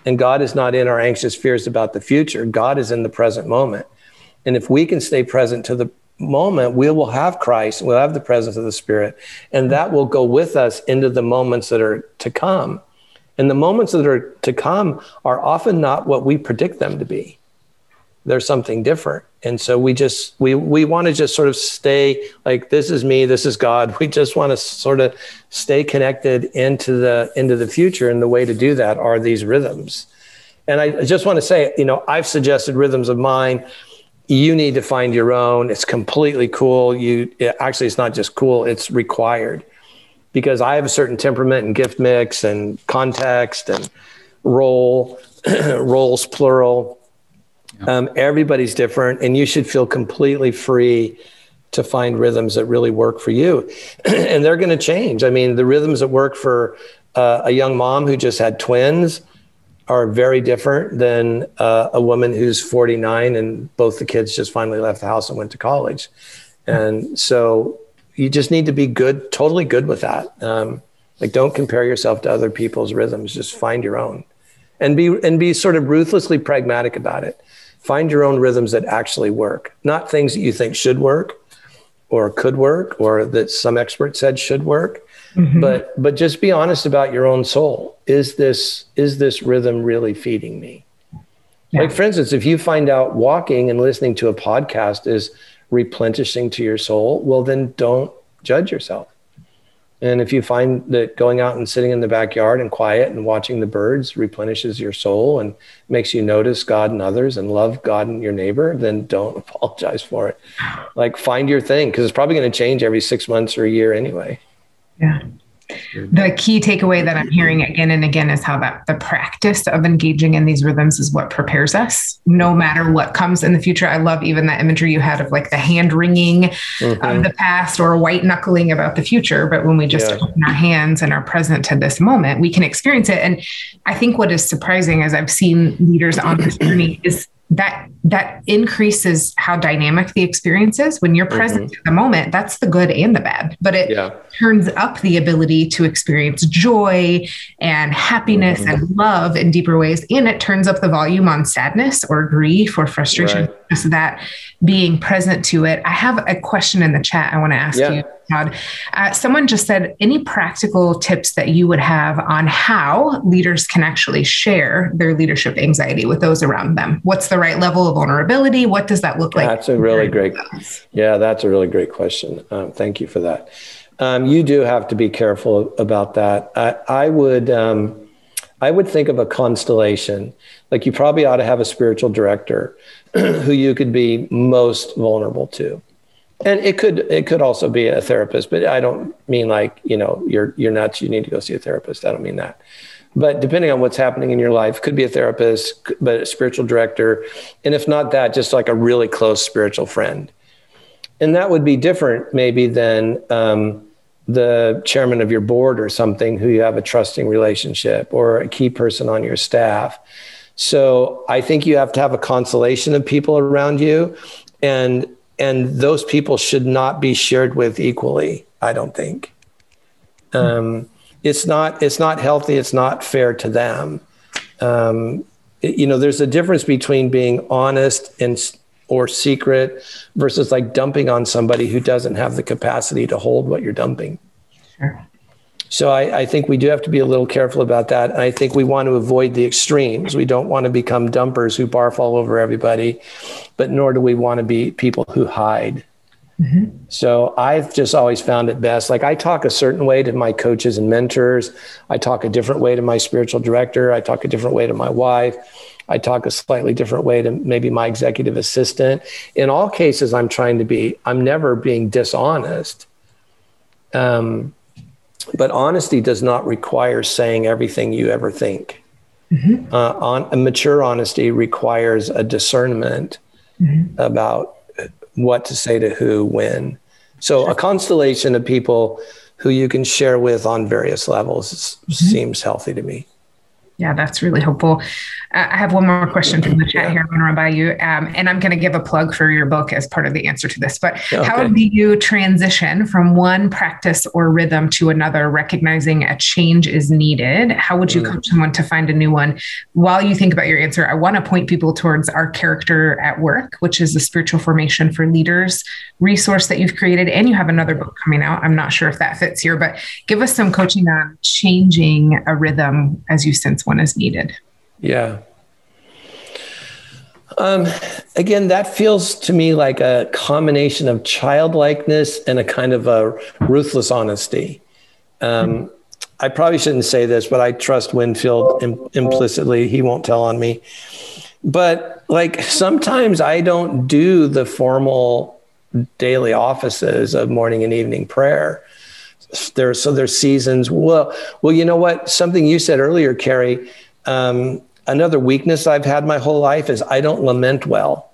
And God is not in our anxious fears about the future. God is in the present moment. And if we can stay present to the moment, we will have Christ, we'll have the presence of the Spirit, and that will go with us into the moments that are to come. And the moments that are to come are often not what we predict them to be. They're something different. And so we just we we want to just sort of stay like this is me this is god. We just want to sort of stay connected into the into the future. And the way to do that are these rhythms. And i just want to say you know i've suggested rhythms of mine. You need to find your own. It's completely cool. You actually it's not just cool it's required. Because i have a certain temperament and gift mix and context and role roles plural um, everybody's different, and you should feel completely free to find rhythms that really work for you. and they're going to change. I mean, the rhythms that work for uh, a young mom who just had twins are very different than uh, a woman who's 49 and both the kids just finally left the house and went to college. And so you just need to be good, totally good with that. Um, like, don't compare yourself to other people's rhythms. Just find your own, and be and be sort of ruthlessly pragmatic about it. Find your own rhythms that actually work, not things that you think should work or could work or that some expert said should work. Mm-hmm. But but just be honest about your own soul. Is this is this rhythm really feeding me? Yeah. Like for instance, if you find out walking and listening to a podcast is replenishing to your soul, well then don't judge yourself. And if you find that going out and sitting in the backyard and quiet and watching the birds replenishes your soul and makes you notice God and others and love God and your neighbor, then don't apologize for it. Like find your thing because it's probably going to change every six months or a year anyway. Yeah the key takeaway that I'm hearing again and again is how that the practice of engaging in these rhythms is what prepares us no matter what comes in the future. I love even that imagery you had of like the hand wringing mm-hmm. of the past or white knuckling about the future. But when we just yeah. open our hands and are present to this moment, we can experience it. And I think what is surprising as I've seen leaders on this journey is that that increases how dynamic the experience is when you're present mm-hmm. in the moment that's the good and the bad but it yeah. turns up the ability to experience joy and happiness mm-hmm. and love in deeper ways and it turns up the volume on sadness or grief or frustration right. just that being present to it i have a question in the chat i want to ask yeah. you Todd. Uh, someone just said, any practical tips that you would have on how leaders can actually share their leadership anxiety with those around them? What's the right level of vulnerability? What does that look like? That's a really great, yeah, that's a really great question. Um, thank you for that. Um, you do have to be careful about that. I, I would, um, I would think of a constellation. Like you probably ought to have a spiritual director who you could be most vulnerable to and it could it could also be a therapist but i don't mean like you know you're you're nuts you need to go see a therapist. I don't mean that. But depending on what's happening in your life could be a therapist but a spiritual director. And if not that just like a really close spiritual friend. And that would be different maybe than um, the chairman of your board or something who you have a trusting relationship or a key person on your staff. So I think you have to have a constellation of people around you, and and those people should not be shared with equally. I don't think. Um, it's not it's not healthy. It's not fair to them. Um, it, you know, there's a difference between being honest and or secret versus like dumping on somebody who doesn't have the capacity to hold what you're dumping. Sure. So I, I, think we do have to be a little careful about that. And I think we want to avoid the extremes. We don't want to become dumpers who barf all over everybody, but nor do we want to be people who hide. Mm-hmm. So I've just always found it best. Like I talk a certain way to my coaches and mentors. I talk a different way to my spiritual director. I talk a different way to my wife. I talk a slightly different way to maybe my executive assistant. In all cases, I'm trying to be, I'm never being dishonest. Um, but honesty does not require saying everything you ever think. Mm-hmm. Uh, on, a mature honesty requires a discernment mm-hmm. about what to say to who, when. So sure. a constellation of people who you can share with on various levels mm-hmm. seems healthy to me. Yeah, that's really helpful. Uh, I have one more question from the chat yeah. here. I'm going to run by you. Um, and I'm going to give a plug for your book as part of the answer to this. But okay. how do you transition from one practice or rhythm to another, recognizing a change is needed? How would you mm. coach someone to find a new one? While you think about your answer, I want to point people towards our character at work, which is the spiritual formation for leaders resource that you've created. And you have another book coming out. I'm not sure if that fits here, but give us some coaching on changing a rhythm as you sense one is needed. Yeah. Um, again, that feels to me like a combination of childlikeness and a kind of a ruthless honesty. Um, I probably shouldn't say this, but I trust Winfield Im- implicitly. He won't tell on me. But like sometimes I don't do the formal daily offices of morning and evening prayer. There, so there's seasons. Well, well, you know what? Something you said earlier, Carrie. Um, another weakness I've had my whole life is I don't lament well.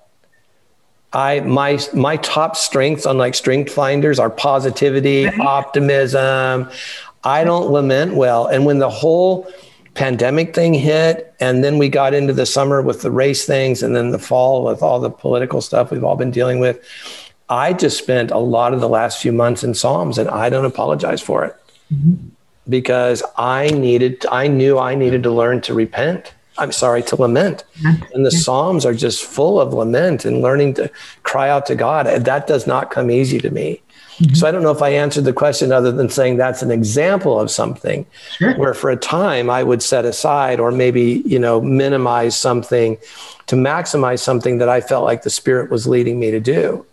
I my my top strengths, on like strength finders, are positivity, optimism. I don't lament well. And when the whole pandemic thing hit, and then we got into the summer with the race things, and then the fall with all the political stuff we've all been dealing with, I just spent a lot of the last few months in Psalms, and I don't apologize for it. Mm-hmm. Because I needed, I knew I needed to learn to repent I'm sorry, to lament. And the Psalms are just full of lament and learning to cry out to God. That does not come easy to me. Mm-hmm. So I don't know if I answered the question other than saying that's an example of something sure. where for a time I would set aside or maybe, you know, minimize something to maximize something that I felt like the spirit was leading me to do.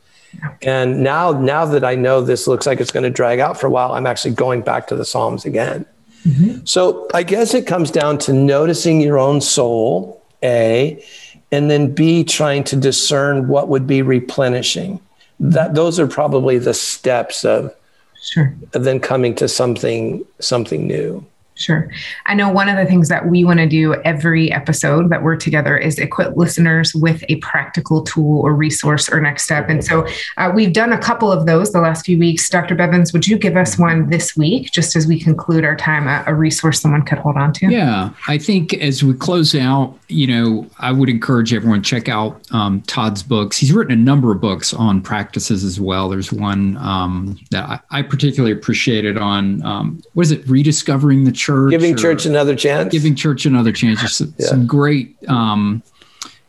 And now now that I know this looks like it's going to drag out for a while, I'm actually going back to the Psalms again. Mm-hmm. So I guess it comes down to noticing your own soul, A, and then B, trying to discern what would be replenishing. That those are probably the steps of, sure. of then coming to something something new. Sure. I know one of the things that we want to do every episode that we're together is equip listeners with a practical tool or resource or next step. And so uh, we've done a couple of those the last few weeks. Dr. Bevins, would you give us one this week, just as we conclude our time, a, a resource someone could hold on to? Yeah. I think as we close out, you know, I would encourage everyone check out um, Todd's books. He's written a number of books on practices as well. There's one um, that I, I, particularly appreciated on, um, what is it, Rediscovering the church. Giving church another chance. Giving church another chance. Just some, yeah. some great um,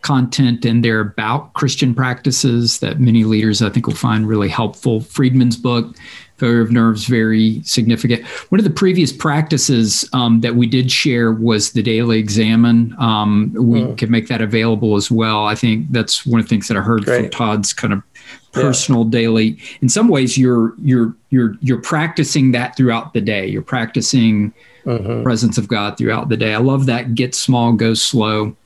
content in there about Christian practices that many leaders I think will find really helpful. Friedman's book, Failure of Nerves, very significant. One of the previous practices um, that we did share was the daily examen. Um, we mm. can make that available as well. I think that's one of the things that I heard Great. from Todd's kind of personal yeah. daily in some ways you're you're you're you're practicing that throughout the day you're practicing mm-hmm. presence of God throughout the day. I love that get small, go slow.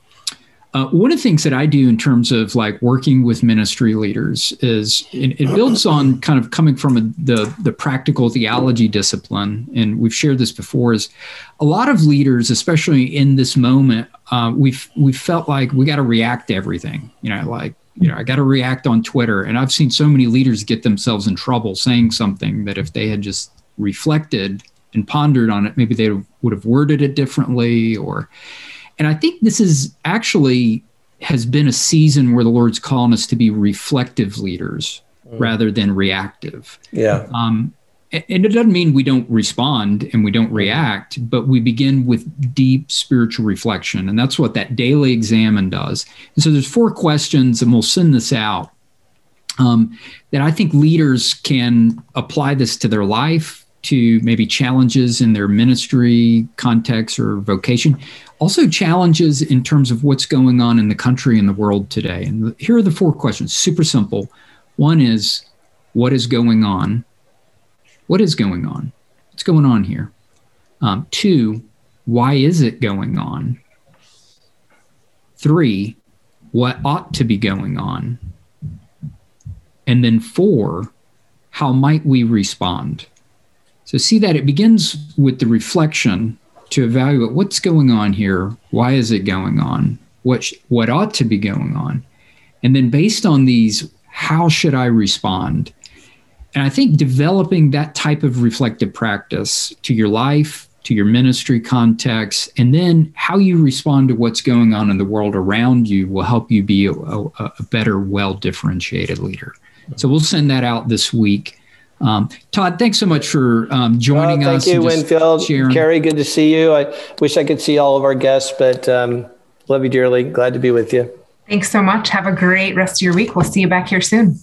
Uh, one of the things that I do in terms of like working with ministry leaders is it, it builds on kind of coming from a, the the practical theology discipline, and we've shared this before. Is a lot of leaders, especially in this moment, uh, we've we felt like we got to react to everything. You know, like you know, I got to react on Twitter, and I've seen so many leaders get themselves in trouble saying something that if they had just reflected and pondered on it, maybe they would have worded it differently or and I think this is actually has been a season where the Lord's calling us to be reflective leaders mm. rather than reactive. Yeah. Um, and it doesn't mean we don't respond and we don't react, but we begin with deep spiritual reflection. And that's what that daily examen does. And so there's four questions, and we'll send this out um, that I think leaders can apply this to their life, to maybe challenges in their ministry context or vocation, also challenges in terms of what's going on in the country and the world today. And here are the four questions, super simple. One is, what is going on? What is going on? What's going on here? Um, two, why is it going on? Three, what ought to be going on? And then four, how might we respond? So see that it begins with the reflection to evaluate what's going on here, why is it going on, what sh- what ought to be going on, and then based on these, how should I respond? And I think developing that type of reflective practice to your life, to your ministry context, and then how you respond to what's going on in the world around you will help you be a, a, a better, well differentiated leader. So we'll send that out this week. Um, Todd, thanks so much for um, joining thank us. Thank you, Winfield. Sharing. Carrie, good to see you. I wish I could see all of our guests, but um, love you dearly. Glad to be with you. Thanks so much. Have a great rest of your week. We'll see you back here soon.